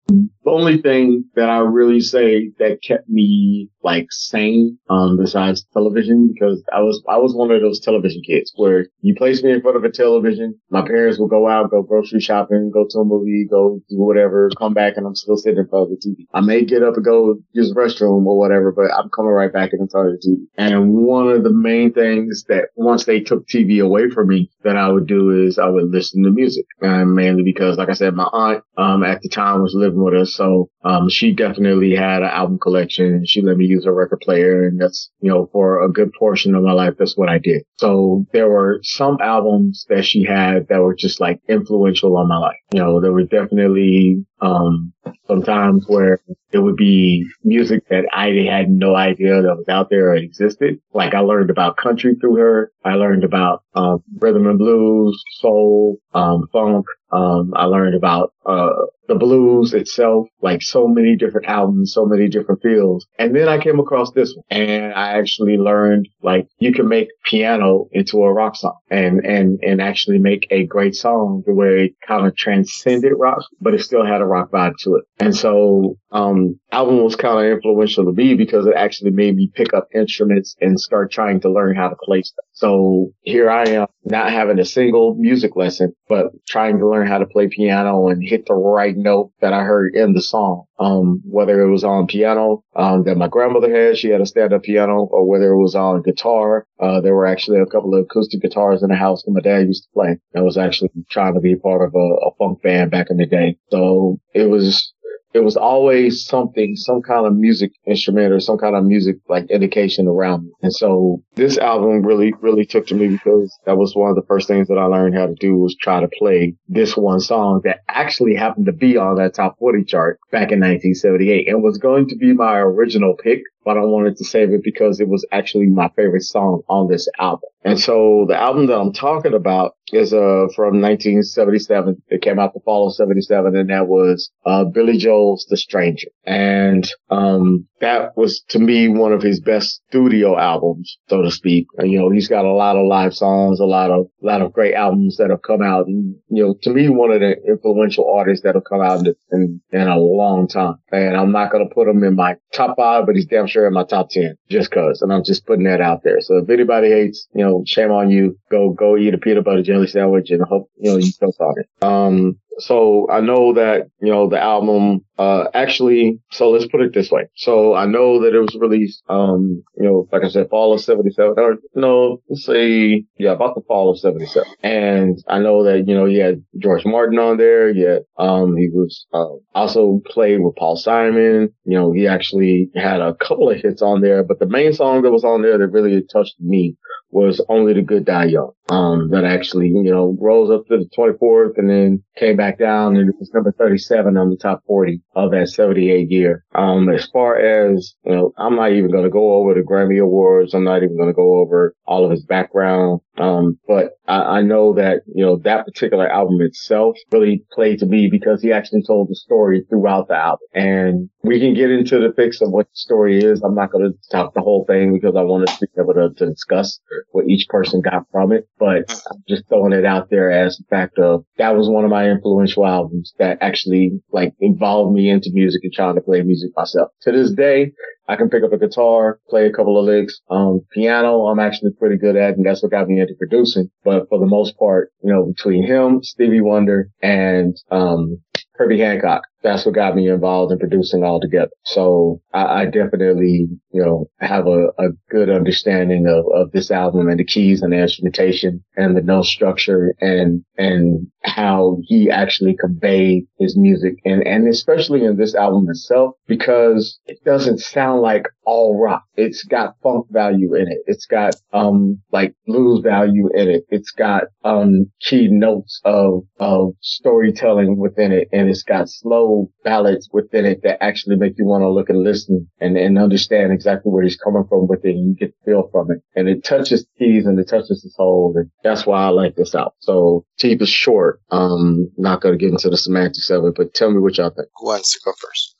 only thing that I really say that kept me like sane, um, besides television, because I was, I was one of those television kids where you place me in front of a television, my parents will go out, go grocery shopping, go to a movie, go do whatever, come back and I'm still sitting in front of the TV. I may get up and go use the restroom or whatever, but I'm coming right back in front of the TV. And one of the main things that once they took TV away from me that I would do is I would listen to music. And mainly because, like I said, my aunt, um, at the time was living with us. So, um, she definitely had an album collection. She let me use her record player. And that's, you know, for a good portion of my life, that's what I did. So there were some albums that she had that were just like influential on my life. You know, there were definitely, um, sometimes where it would be music that I had no idea that was out there or existed. Like I learned about country through her. I learned about um, rhythm and blues, soul, um, funk. Um, I learned about uh, the blues itself, like so many different albums, so many different fields. And then I came across this one, and I actually learned like you can make piano into a rock song, and and and actually make a great song the way it kind of transcended rock, but it still had a rock vibe to it. And so um album was kind of influential to me because it actually made me pick up instruments and start trying to learn how to play stuff. So here I am not having a single music lesson, but trying to learn how to play piano and hit the right note that I heard in the song. Um, whether it was on piano, um, that my grandmother had, she had a stand-up piano, or whether it was on guitar. Uh, there were actually a couple of acoustic guitars in the house that my dad used to play. I was actually trying to be part of a, a funk band back in the day. So it was, it was always something, some kind of music instrument or some kind of music like education around me. And so this album really, really took to me because that was one of the first things that I learned how to do was try to play this one song that actually happened to be on that top 40 chart back in 1978 and was going to be my original pick. But I wanted to save it because it was actually my favorite song on this album. And so the album that I'm talking about is uh from 1977. It came out the fall of 77 and that was uh Billy Joel's The Stranger. And um that was to me one of his best studio albums, so to speak. And, you know, he's got a lot of live songs, a lot of a lot of great albums that have come out and you know, to me one of the influential artists that have come out in in, in a long time. And I'm not going to put him in my top 5, but he's damn sure in my top 10 just cuz and I'm just putting that out there. So if anybody hates, you know, shame on you. Go go eat a peanut butter jelly sandwich and hope you know you on it. Um, so I know that, you know, the album, uh, actually, so let's put it this way. So I know that it was released, um, you know, like I said, fall of 77, or no, let's say, yeah, about the fall of 77. And I know that, you know, you had George Martin on there. Yeah. Um, he was, uh, also played with Paul Simon. You know, he actually had a couple of hits on there, but the main song that was on there that really touched me was Only the Good Die Young. Um, that actually, you know, rose up to the 24th and then came back down and it was number 37 on the top 40 of that 78 year. Um, as far as, you know, I'm not even going to go over the Grammy Awards. I'm not even going to go over all of his background. Um, but I, I know that, you know, that particular album itself really played to me because he actually told the story throughout the album. And we can get into the fix of what the story is. I'm not going to talk the whole thing because I want us to be able to, to discuss what each person got from it. But I'm just throwing it out there as the fact of that was one of my influential albums that actually like involved me into music and trying to play music myself. To this day, I can pick up a guitar, play a couple of licks. Um, piano, I'm actually pretty good at, and that's what got me into producing. But for the most part, you know, between him, Stevie Wonder, and um, Herbie Hancock, that's what got me involved in producing all together. So I, I definitely, you know, have a, a good understanding of, of this album and the keys and the instrumentation and the note structure and, and how he actually conveyed his music and, and especially in this album itself, because it doesn't sound like all rock. It's got funk value in it. It's got, um, like blues value in it. It's got, um, key notes of, of storytelling within it. And it's got slow ballads within it that actually make you want to look and listen and, and understand exactly where he's coming from within. you get the feel from it and it touches keys and it touches his soul. And that's why I like this album. So keep it short. Um, not going to get into the semantics of it, but tell me what y'all think. Who wants to go first?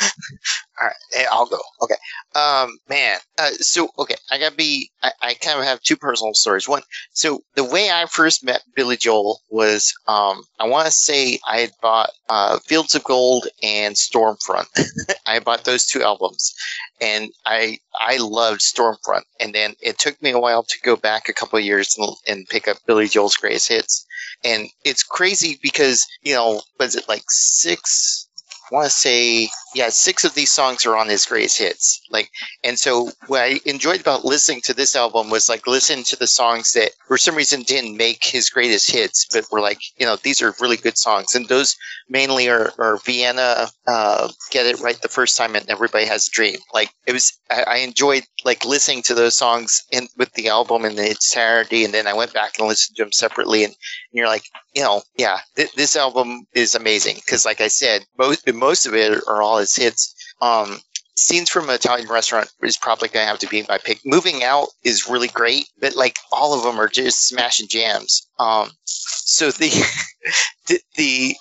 All right, I'll go. Okay. Um, man. Uh, so okay, I gotta be. I, I kind of have two personal stories. One, so the way I first met Billy Joel was, um, I want to say I had bought uh, Fields of Gold and Stormfront. I bought those two albums, and I I loved Stormfront. And then it took me a while to go back a couple of years and, and pick up Billy Joel's greatest hits. And it's crazy because you know, was it like six? Want to say, yeah, six of these songs are on his greatest hits. Like, and so what I enjoyed about listening to this album was like listening to the songs that for some reason didn't make his greatest hits, but were like, you know, these are really good songs. And those mainly are, are Vienna, uh, Get It Right the First Time and Everybody Has a Dream. Like, it was, I, I enjoyed like listening to those songs in with the album in the entirety. And then I went back and listened to them separately. And, and you're like, you know, yeah, th- this album is amazing. Cause like I said, most, most of it are all his hits. Um, Scenes from an Italian Restaurant is probably going to have to be my pick. Moving Out is really great, but like all of them are just smashing jams. Um, so the, the, the,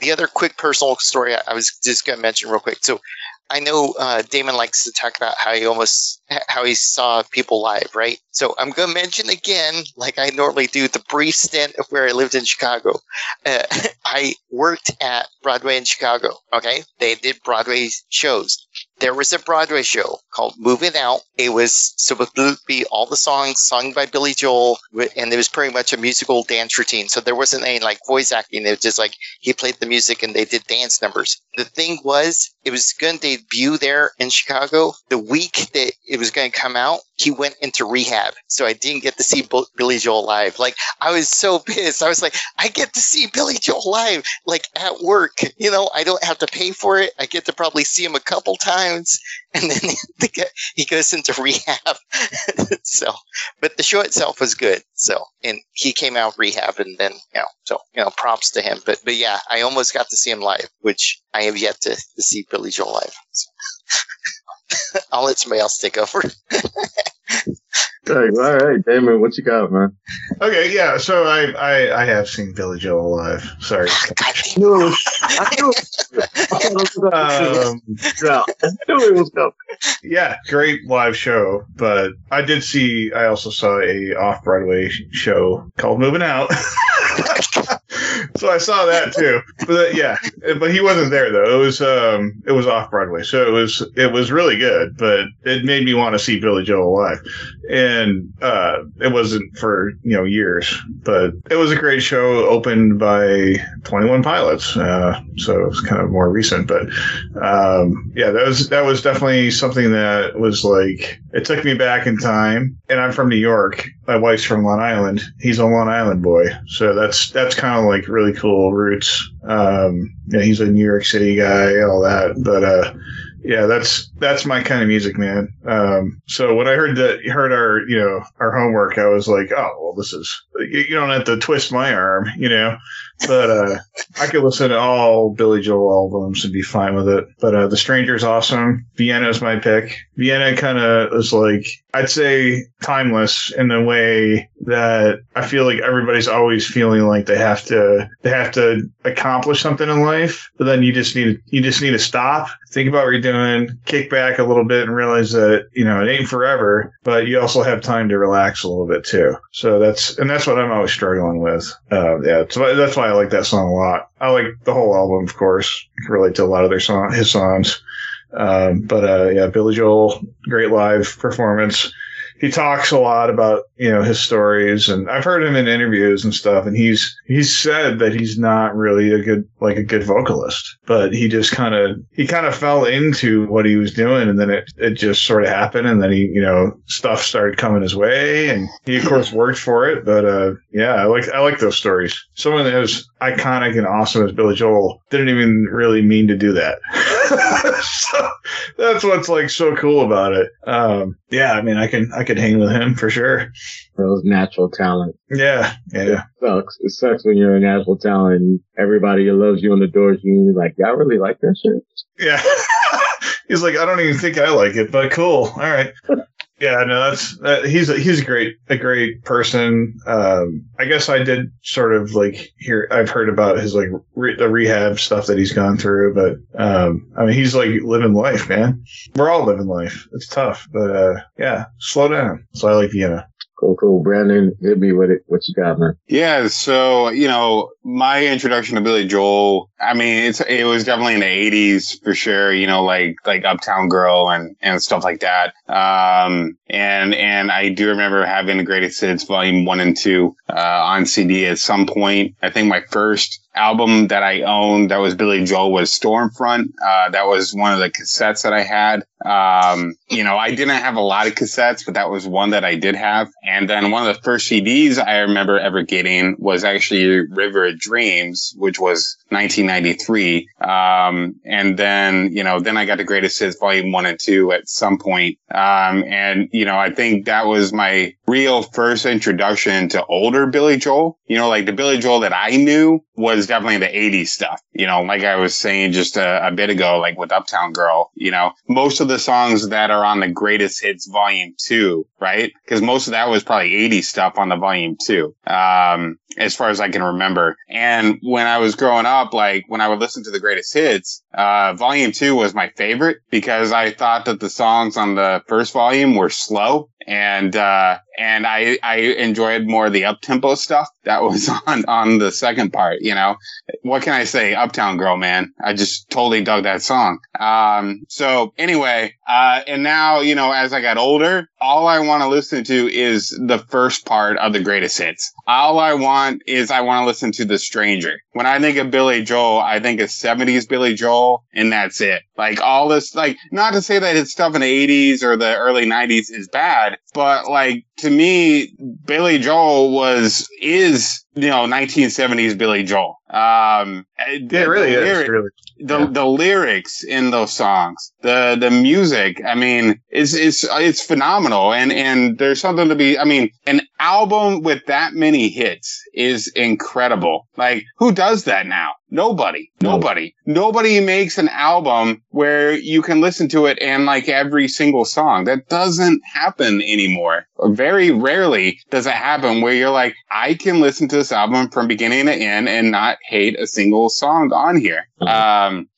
the other quick personal story I was just going to mention real quick. So I know uh, Damon likes to talk about how he almost how he saw people live, right? So I'm going to mention again, like I normally do, the brief stint of where I lived in Chicago. Uh, I worked at Broadway in Chicago. Okay, they did Broadway shows. There was a Broadway show called Moving Out. It was supposed to be all the songs sung by Billy Joel, and it was pretty much a musical dance routine. So there wasn't any like voice acting. It was just like he played the music and they did dance numbers. The thing was, it was going to debut there in Chicago. The week that it was going to come out, he went into rehab. So I didn't get to see Bo- Billy Joel live. Like, I was so pissed. I was like, I get to see Billy Joel live, like at work. You know, I don't have to pay for it. I get to probably see him a couple times. And then he goes into rehab. so, but the show itself was good. So, and he came out rehab and then, you know, so, you know, props to him. But, but yeah, I almost got to see him live, which I have yet to, to see Billy Joel live. So. I'll let somebody else take over. All right, Damon, what you got, man? Okay, yeah. So I, I I have seen Billy Joel live. Sorry. I knew it was. I knew it was. I thought it was gonna- Um, yeah, I knew it was coming. yeah, great live show. But I did see. I also saw a off Broadway show called Moving Out. So I saw that too. But uh, yeah, but he wasn't there though. It was um it was off Broadway, so it was it was really good. But it made me want to see Billy Joel live, and uh, it wasn't for you know years, but it was a great show. Opened by Twenty One Pilots, uh, so it was kind of more recent. But um, yeah, that was that was definitely something that was like it took me back in time. And I'm from New York. My wife's from Long Island. He's a Long Island boy, so that's that's kind of like really cool roots. Um, yeah, he's a New York City guy, all that. But uh, yeah, that's that's my kind of music, man. Um, so when I heard that, heard our you know our homework, I was like, oh well, this is you, you don't have to twist my arm, you know. But uh, I could listen to all Billy Joel albums and be fine with it. But uh, The Stranger's awesome. Vienna is my pick. Vienna kind of is like I'd say timeless in a way that I feel like everybody's always feeling like they have to they have to accomplish something in life, but then you just need you just need to stop, think about what you're doing, kick back a little bit, and realize that you know it ain't forever, but you also have time to relax a little bit too. So that's and that's what I'm always struggling with. Uh, yeah, so that's why I like that song a lot. I like the whole album, of course. Relate to a lot of their song his songs. Um, but uh, yeah, Billy Joel, great live performance. He talks a lot about you know his stories, and I've heard him in interviews and stuff. And he's he's said that he's not really a good like a good vocalist, but he just kind of he kind of fell into what he was doing, and then it it just sort of happened, and then he you know stuff started coming his way, and he of course worked for it. But uh, yeah, I like I like those stories. Someone as iconic and awesome as Billy Joel didn't even really mean to do that. so that's what's like so cool about it. Um, yeah, I mean, I can I could hang with him for sure. Those natural talent. Yeah, yeah, sucks. It sucks when you're a natural talent and everybody loves you and adores you you're like, y'all really like that shit? yeah. He's like, I don't even think I like it, but cool. All right. Yeah, no, that's that, he's a, he's a great a great person. Um, I guess I did sort of like hear I've heard about his like re, the rehab stuff that he's gone through, but um, I mean he's like living life, man. We're all living life. It's tough, but uh, yeah, slow down. So I like Vienna. Cool, cool. Brandon, hit me with it. What you got, man? Yeah, so you know, my introduction to Billy Joel, I mean, it's it was definitely in the '80s for sure. You know, like like Uptown Girl and and stuff like that. Um, and and I do remember having the Greatest Hits Volume One and Two uh, on CD at some point. I think my first album that I owned that was Billy Joel was Stormfront. Uh, that was one of the cassettes that I had. Um, you know, I didn't have a lot of cassettes, but that was one that I did have. And then one of the first CDs I remember ever getting was actually River of Dreams, which was 1993. Um, and then, you know, then I got the Greatest Hits Volume 1 and 2 at some point. Um, and, you know, I think that was my real first introduction to older Billy Joel. You know, like the Billy Joel that I knew was definitely the 80s stuff. You know, like I was saying just a, a bit ago, like with Uptown Girl, you know, most of the songs that are on the Greatest Hits Volume 2, right? Because most of that was probably 80s stuff on the Volume 2. Um, as far as I can remember. And when I was growing up, like when I would listen to the greatest hits, uh, volume two was my favorite because I thought that the songs on the first volume were slow and, uh, and I, I enjoyed more the up tempo stuff that was on, on the second part, you know, what can I say? Uptown Girl, man. I just totally dug that song. Um, so anyway, uh, and now, you know, as I got older, all I want to listen to is the first part of the greatest hits. All I want is I want to listen to The Stranger. When I think of Billy Joel, I think of 70s Billy Joel, and that's it. Like all this, like, not to say that his stuff in the 80s or the early 90s is bad, but like, to me, Billy Joel was, is, you know, 1970s Billy Joel. Um, it really the is. lyric- Really. the Yeah. the lyrics in those songs, the the music, I mean, it's it's it's phenomenal, and and there's something to be. I mean, an album with that many hits is incredible. Like, who does that now? Nobody. No. Nobody. Nobody makes an album where you can listen to it and like every single song. That doesn't happen anymore. Very rarely does it happen where you're like, I can listen to this album from beginning to end and not hate a single song on here. Mhm. Um,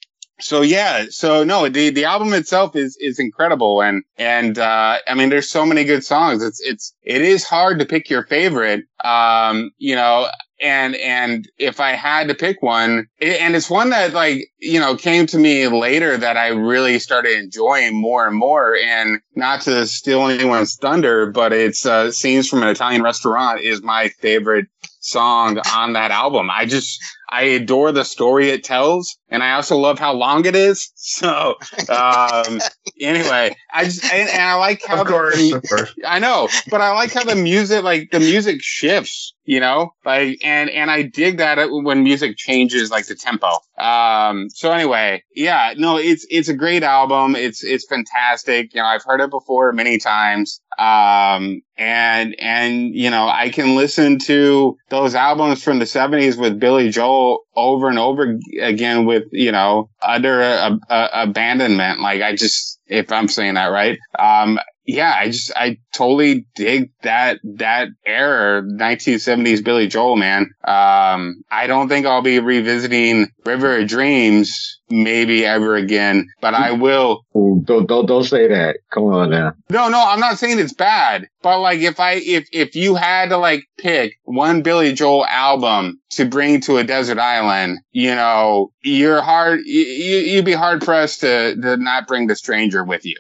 so yeah, so no, the the album itself is is incredible, and and uh, I mean, there's so many good songs. It's it's it is hard to pick your favorite. Um, you know, and and if I had to pick one, and it's one that like you know came to me later that I really started enjoying more and more. And not to steal anyone's thunder, but it's uh, "Scenes from an Italian Restaurant" is my favorite song on that album. I just I adore the story it tells, and I also love how long it is. So, um, anyway, I just and, and I like how Of course, the, of course. I know, but I like how the music, like the music shifts, you know, like, and, and I dig that when music changes, like the tempo. Um, so anyway, yeah, no, it's, it's a great album. It's, it's fantastic. You know, I've heard it before many times. Um, and, and, you know, I can listen to those albums from the seventies with Billy Joel over and over again with, you know, under a, a, abandonment. Like I just, if I'm saying that right. Um, yeah, I just I totally dig that that era, 1970s Billy Joel, man. Um, I don't think I'll be revisiting River of Dreams maybe ever again, but I will. Ooh, don't, don't, don't say that. Come on now. No, no, I'm not saying it's bad, but like if I if if you had to like pick one Billy Joel album to bring to a desert island, you know, you're hard. You, you'd be hard pressed to to not bring the stranger with you.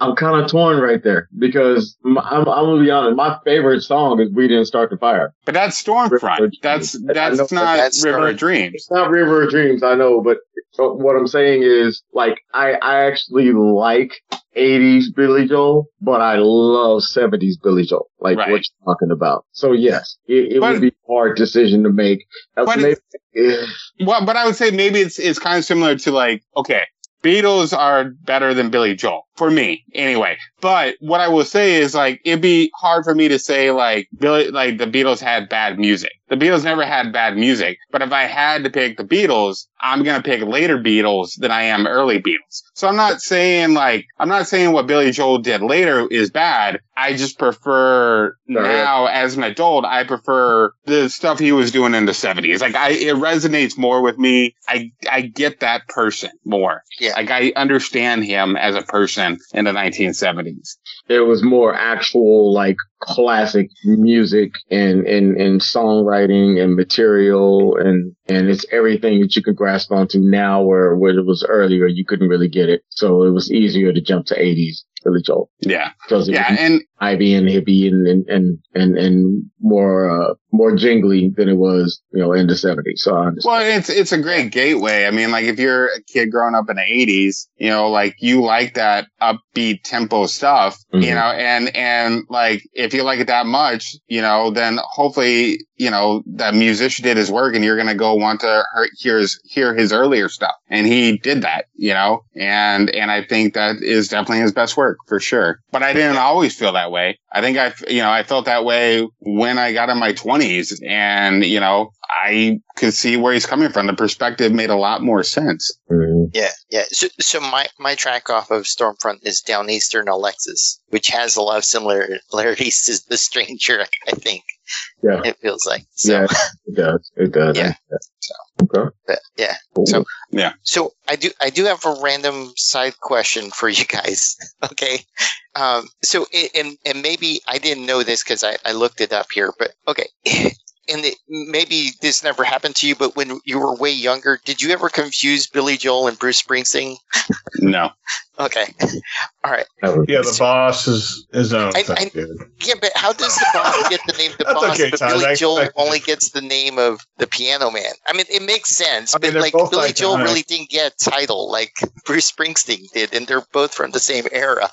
I'm kind of torn right there because m- I'm, I'm gonna be honest. My favorite song is "We Didn't Start the Fire." But that's Stormfront. That's know, that's not that's River Storm- of Dreams. It's not River of Dreams, I know, but what I'm saying is, like, I, I actually like 80s Billy Joel, but I love 70s Billy Joel, like Right. what you're talking about. So yes, it, it But- would be a hard decision to make. But maybe, eh, Well, but I would say maybe it's it's kind of similar to like okay, Beatles are better than Billy Joel for me anyway. But what I will say is like it'd be hard for me to say like Billy like the Beatles had bad music. The Beatles never had bad music. But if I had to pick the Beatles, I'm gonna pick later Beatles than I am early Beatles. So I'm not saying like I'm not saying what Billy Joel did later is bad. I just prefer now as an adult, I prefer the stuff he was doing in the 70s. Like I it resonates more with me. I I get that person more. Yeah. Like I understand him as a person in the 1970s. it was more actual, like, classic music and, and, and songwriting and material and, and it's everything that you can grasp onto now where, where it was earlier, you couldn't really get it. So it was easier to jump to 80s Billy Joel. Yeah. Because Yeah, and Ivy and hippie and and and and, and more uh, more jingly than it was, you know, in the seventies. So I understand. Well, it's it's a great gateway. I mean, like if you're a kid growing up in the '80s, you know, like you like that upbeat tempo stuff, you Mhm. know, and and like if you like it that much, you know, then hopefully, you know, that musician did his work, and you're gonna go want to hear- hear his hear his earlier stuff, and he did that, you know, and and I think that is definitely his best work for sure. But I didn't always feel that way. I think I, you know, I felt that way when I got in my 20s, and you know, I could see where he's coming from. The perspective made a lot more sense. Mhm. Yeah, yeah. So, so my, my track off of Stormfront is Downeaster Alexa, which has a lot of similarities to The Stranger, I think. Yeah. It feels like. So, Yeah, it does. It does. Yeah. Okay. but, yeah. Cool. So- Yeah. So I do I do have a random side question for you guys. Okay. Um, so it, and and maybe I didn't know this because I, I looked it up here, but okay. And it, maybe this never happened to you, but when you were way younger, did you ever confuse Billy Joel and Bruce Springsteen? No. Okay. All right. Yeah, the boss is his own I- thing, I- Yeah, but how does the boss get the name the boss, okay, but Todd. Billy I Joel expected only gets the name of the Piano Man? I mean, it makes sense, I mean, but they're like both Billy Joel really didn't get a title like Bruce Springsteen did, and they're both from the same era.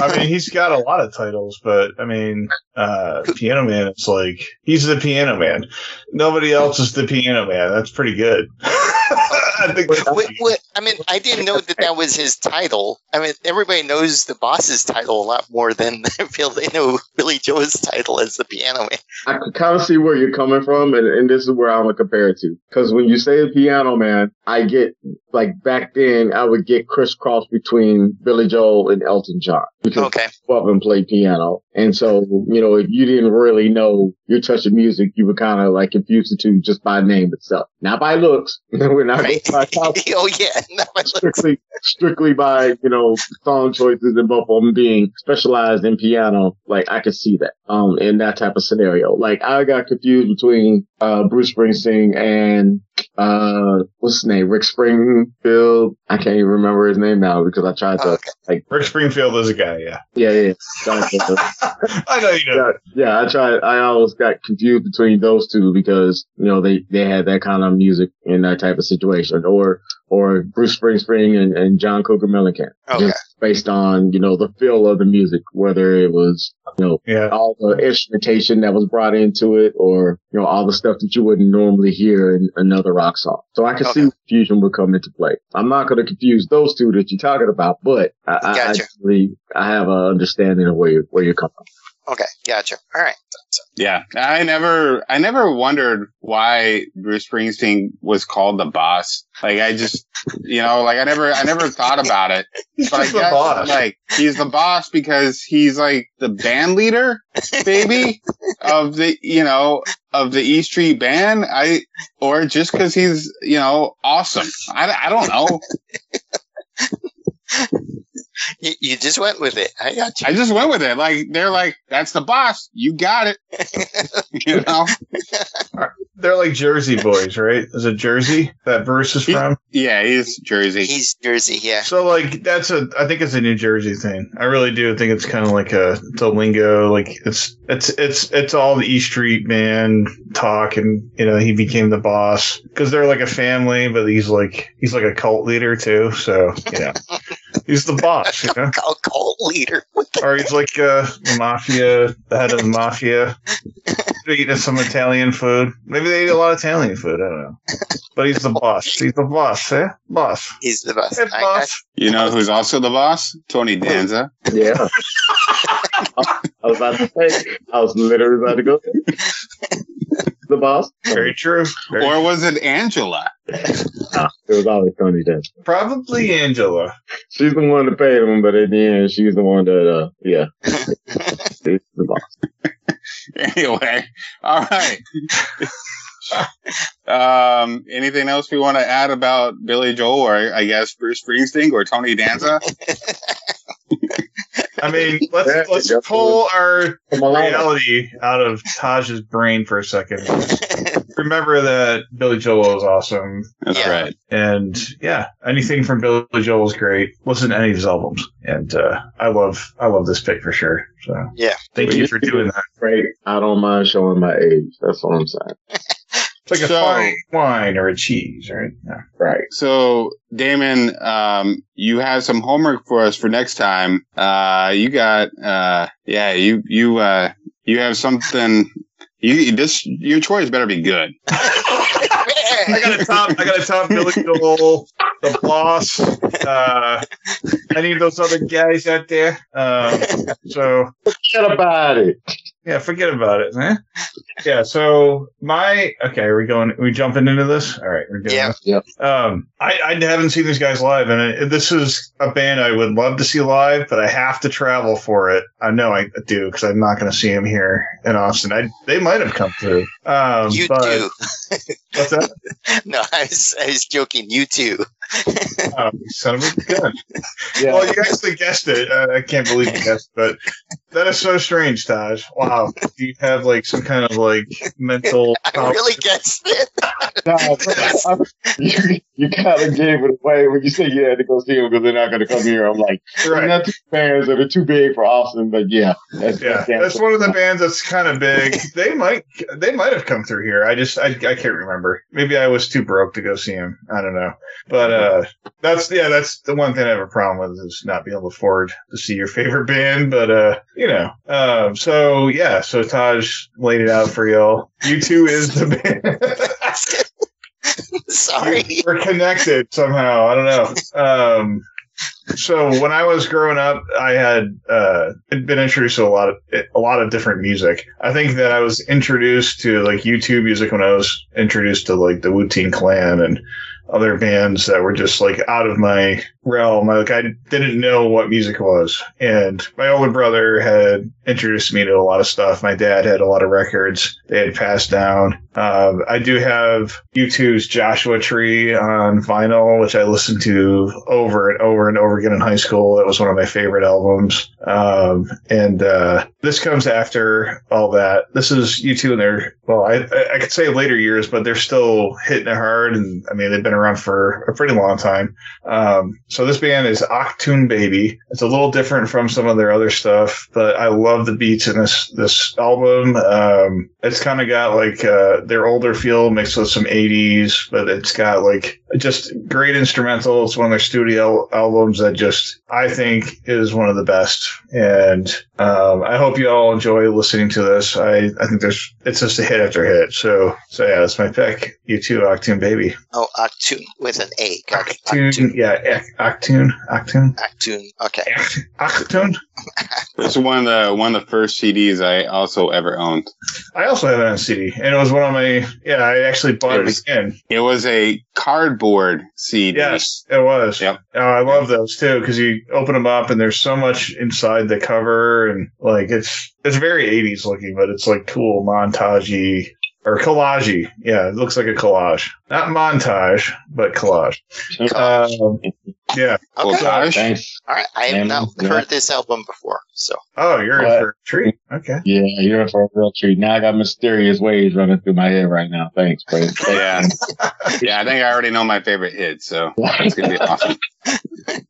I mean, he's got a lot of titles, but I mean, uh, Piano Man is like he's the Piano Man. Nobody else is the Piano Man. That's pretty good. I think. Wait, wait, I mean, I didn't know that that was his title. I mean, everybody knows the boss's title a lot more than I feel they know Billy Joel's title as the Piano Man. I could kind of see where you're coming from, and, and this is where I'm gonna compare it to. Because when you say the piano man, I get like back then I would get crisscrossed between Billy Joel and Elton John because Okay. go up and play piano. And so, you know, if you didn't really know your touch of music, you would kind of like confuse the two just by name itself. Not by looks. We're not Right. by oh yeah. No, I look- strictly strictly by you know song choices and both of them being specialized in piano like i could see that um in that type of scenario like i got confused between uh bruce springsteen and uh, what's his name? Rick Springfield. I can't even remember his name now because I tried to, okay. Rick Springfield is a guy. Yeah, yeah, yeah. I know you know. yeah, yeah, I tried. I always got confused between those two because you know they they had that kind of music in that type of situation, or or Bruce Springsteen and, and John Cougar Mellencamp, Okay. just based on you know the feel of the music, whether it was you know Yeah, all the instrumentation that was brought into it, or you know all the stuff that you wouldn't normally hear in another rock song. So I can see fusion would come into play. I'm not going to confuse those two that you're talking about, but I, I, I, Gotcha. I have an understanding of where you where you're coming from. Okay. Gotcha. All right. Yeah, I never, I never wondered why Bruce Springsteen was called the boss. Like, I just, you know, like I never, I never thought about it. he's But I guess, boss. like, he's the boss because he's like the band leader, baby, of the, you know, of the E Street Band. I, or just because he's, you know, awesome. I, I don't know. You, you just went with it. I got you. I just went with it. Like, they're like, that's the boss. You got it. you know? They're like Jersey boys, right? Is it Jersey that Bruce is He- from? Yeah, he's Jersey. He's Jersey. Yeah. So like that's a I think it's a New Jersey thing. I really do think it's kind of like a it's a lingo. Like it's it's it's it's all the E Street man talk, and you know he became the boss because they're like a family, but he's like he's like a cult leader too. So yeah, he's the boss, you know. Cult, cult leader. Or he's like uh, the mafia, the head of the mafia. They're eating some Italian food. Maybe they eat a lot of Italian food. I don't know. But he's the boss. He's the boss, eh? Boss. He's the best. Hey, boss. You know who's also the boss? Tony Danza. Yeah. I was about to say, I was literally about to go. the boss? Very true. Very Or was it Angela? Nah, it was always Tony Danza. Probably Angela. She's the one that paid him, but at the end, she's the one that, uh, yeah. She's the boss. Anyway, all right. um, anything else we want to add about Billy Joel or I guess Bruce Springsteen or Tony Danza? I mean, let's Yeah, let's pull our Come reality out of Taj's brain for a second. Remember that Billy Joel is awesome, That's Yeah. right. and yeah, anything from Billy Joel is great. Listen to any of his albums, and uh, I love I love this pick for sure. So Yeah. thank Well, you you- for doing that. Great. I don't mind showing my age. That's what I'm saying. It's like a So- fine wine or a cheese, right? Yeah. Right. So, Damon, um, you have some homework for us for next time. Uh, you got, uh, yeah, you, you, uh, you have something. You this your choice better be good. I got to top. I got to top Billy Joel, the boss. Uh, any of those other guys out there. Um, so Forget about it. Yeah, forget about it, man. Yeah. So my okay, are we going? Are we jumping into this? All right, we're doing Yeah. this. Yep. Um, I, I haven't seen these guys live, and it, this is a band I would love to see live, but I have to travel for it. I know I do because I'm not going to see them here in Austin. I they might have come through. Um, you but too. what's that? No, I was, I was joking. U2. Oh, son of a gun. Yeah. Well, you actually guessed it. Uh, I can't believe you guessed, but that is so strange, Taj. Wow. Do you have like some kind of like mental? I really guessed it. Nah, I'm- you, you kind of gave it away when you said you had to go see them because they're not going to come here. I'm like, Right. Not too fans that are too big for Austin, but yeah, that's, Yeah, that's one of the bands that's kind of big. They might, they might have come through here. I just, I, I can't remember. Maybe I was too broke to go see him. I don't know. But uh, that's yeah, that's the one thing I have a problem with is not being able to afford to see your favorite band. But uh, you know, um, so yeah, so Taj laid it out for y'all. U2 is the band. Sorry. We're connected somehow. I don't know. Um, so when I was growing up, I had uh, been introduced to a lot of a lot of different music. I think that I was introduced to like YouTube music when I was introduced to like the Wu Tang Clan and other bands that were just like out of my realm. Like I didn't know what music was, and my older brother had introduced me to a lot of stuff. My dad had a lot of records they had passed down. Um, I do have U2's Joshua Tree on vinyl, which I listened to over and over and over again in high school. That was one of my favorite albums. Um, and uh, this comes after all that. This is U2 in their well, I I could say later years, but they're still hitting it hard. And I mean, they've been around for a pretty long time. Um, so this band is Achtung Baby. It's a little different from some of their other stuff, but I love the beats in this this album. Um, it's kind of got like uh, their older feel mixed with some 80s, but it's got like just great instrumental. It's one of their studio albums that just I think is one of the best. And um, I hope you all enjoy listening to this. I, I think there's it's just a hit after hit. So so yeah, that's my pick. U2, Octune Baby. Oh, Achtung with an A. Got. Octune, yeah, Octune, Octune, Achtung. Okay. Octune. It's one of the one of the first CDs I also ever owned. I also have it on CD, and it was one of my yeah. I actually bought it Yes. again. It was a cardboard CD. Yes, it was. Yep. Oh, I love those too because you open them up and there's so much inside the cover and like it's it's very 80s looking, but it's like cool montagey or collagey. Yeah, it looks like a collage, not montage, but collage. Um, yeah. Well, Okay. gosh. Thanks. All right. I have Man, not yeah. heard this album before, so Oh, you're in for a treat. Okay. Yeah, you're in for a real treat. Now I got Mysterious Ways running through my head right now. Thanks, Brad. Yeah. yeah, I think I already know my favorite hit, so it's gonna be awesome.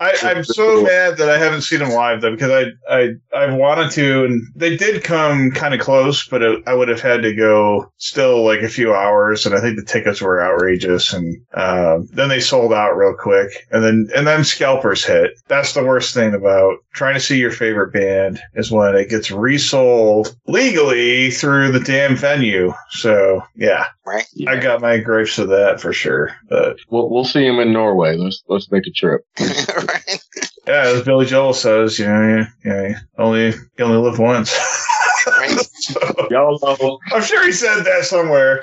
I, I'm so mad that I haven't seen them live though because I I I wanted to and they did come kind of close, but it, I would have had to go still like a few hours, and I think the tickets were outrageous, and um, then they sold out real quick, and then and then scalpers hit. That's the worst thing about trying to see your favorite band is when it gets resold legally through the damn venue. So yeah, right. I got my gripes of that for sure, but. We'll, we'll see him in Norway. Let's let's make a trip. right. Yeah, as Billy Joel says, you know, you, you know, you only you only live once. Right. So, Y'all know. I'm sure he said that somewhere.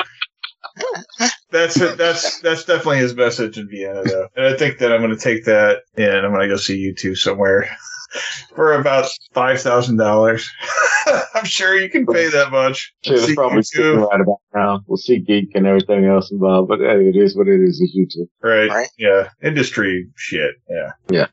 That's it. That's that's definitely his message in Vienna, though. And I think that I'm going to take that and I'm going to go see U2 somewhere for about five thousand dollars. I'm sure you can pay that much. Shit, it's See probably U2. sitting right about now. We'll see geek and everything else involved, but hey, it is what it is. It's U2. Right. Right. Yeah. Industry shit. Yeah, yeah.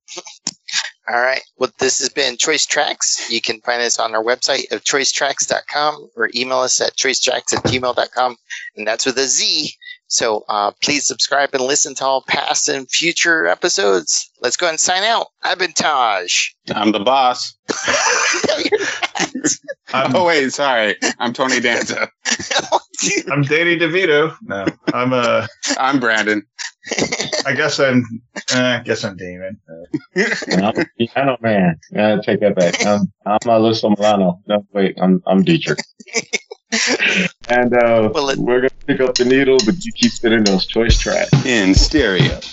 All right. Well, this has been Choice Trackz. You can find us on our website of choicetrackz.com or email us at choicetrackz at gmail.com. And that's with a Z. So uh, please subscribe and listen to all past and future episodes. Let's go ahead and sign out. I've been Taj. I'm the boss. I'm, Oh wait, sorry. I'm Tony Danza. I'm Danny DeVito. No, I'm uh, I'm Brandon. I guess I'm, eh, I guess I'm Damon. Uh, I'm a piano man. Yeah, take that back. I'm, I'm Alyssa Milano. No, wait, I'm I'm Deitrek. And uh, Well, it- we're gonna pick up the needle, but you keep spinning those choice tracks. In stereo.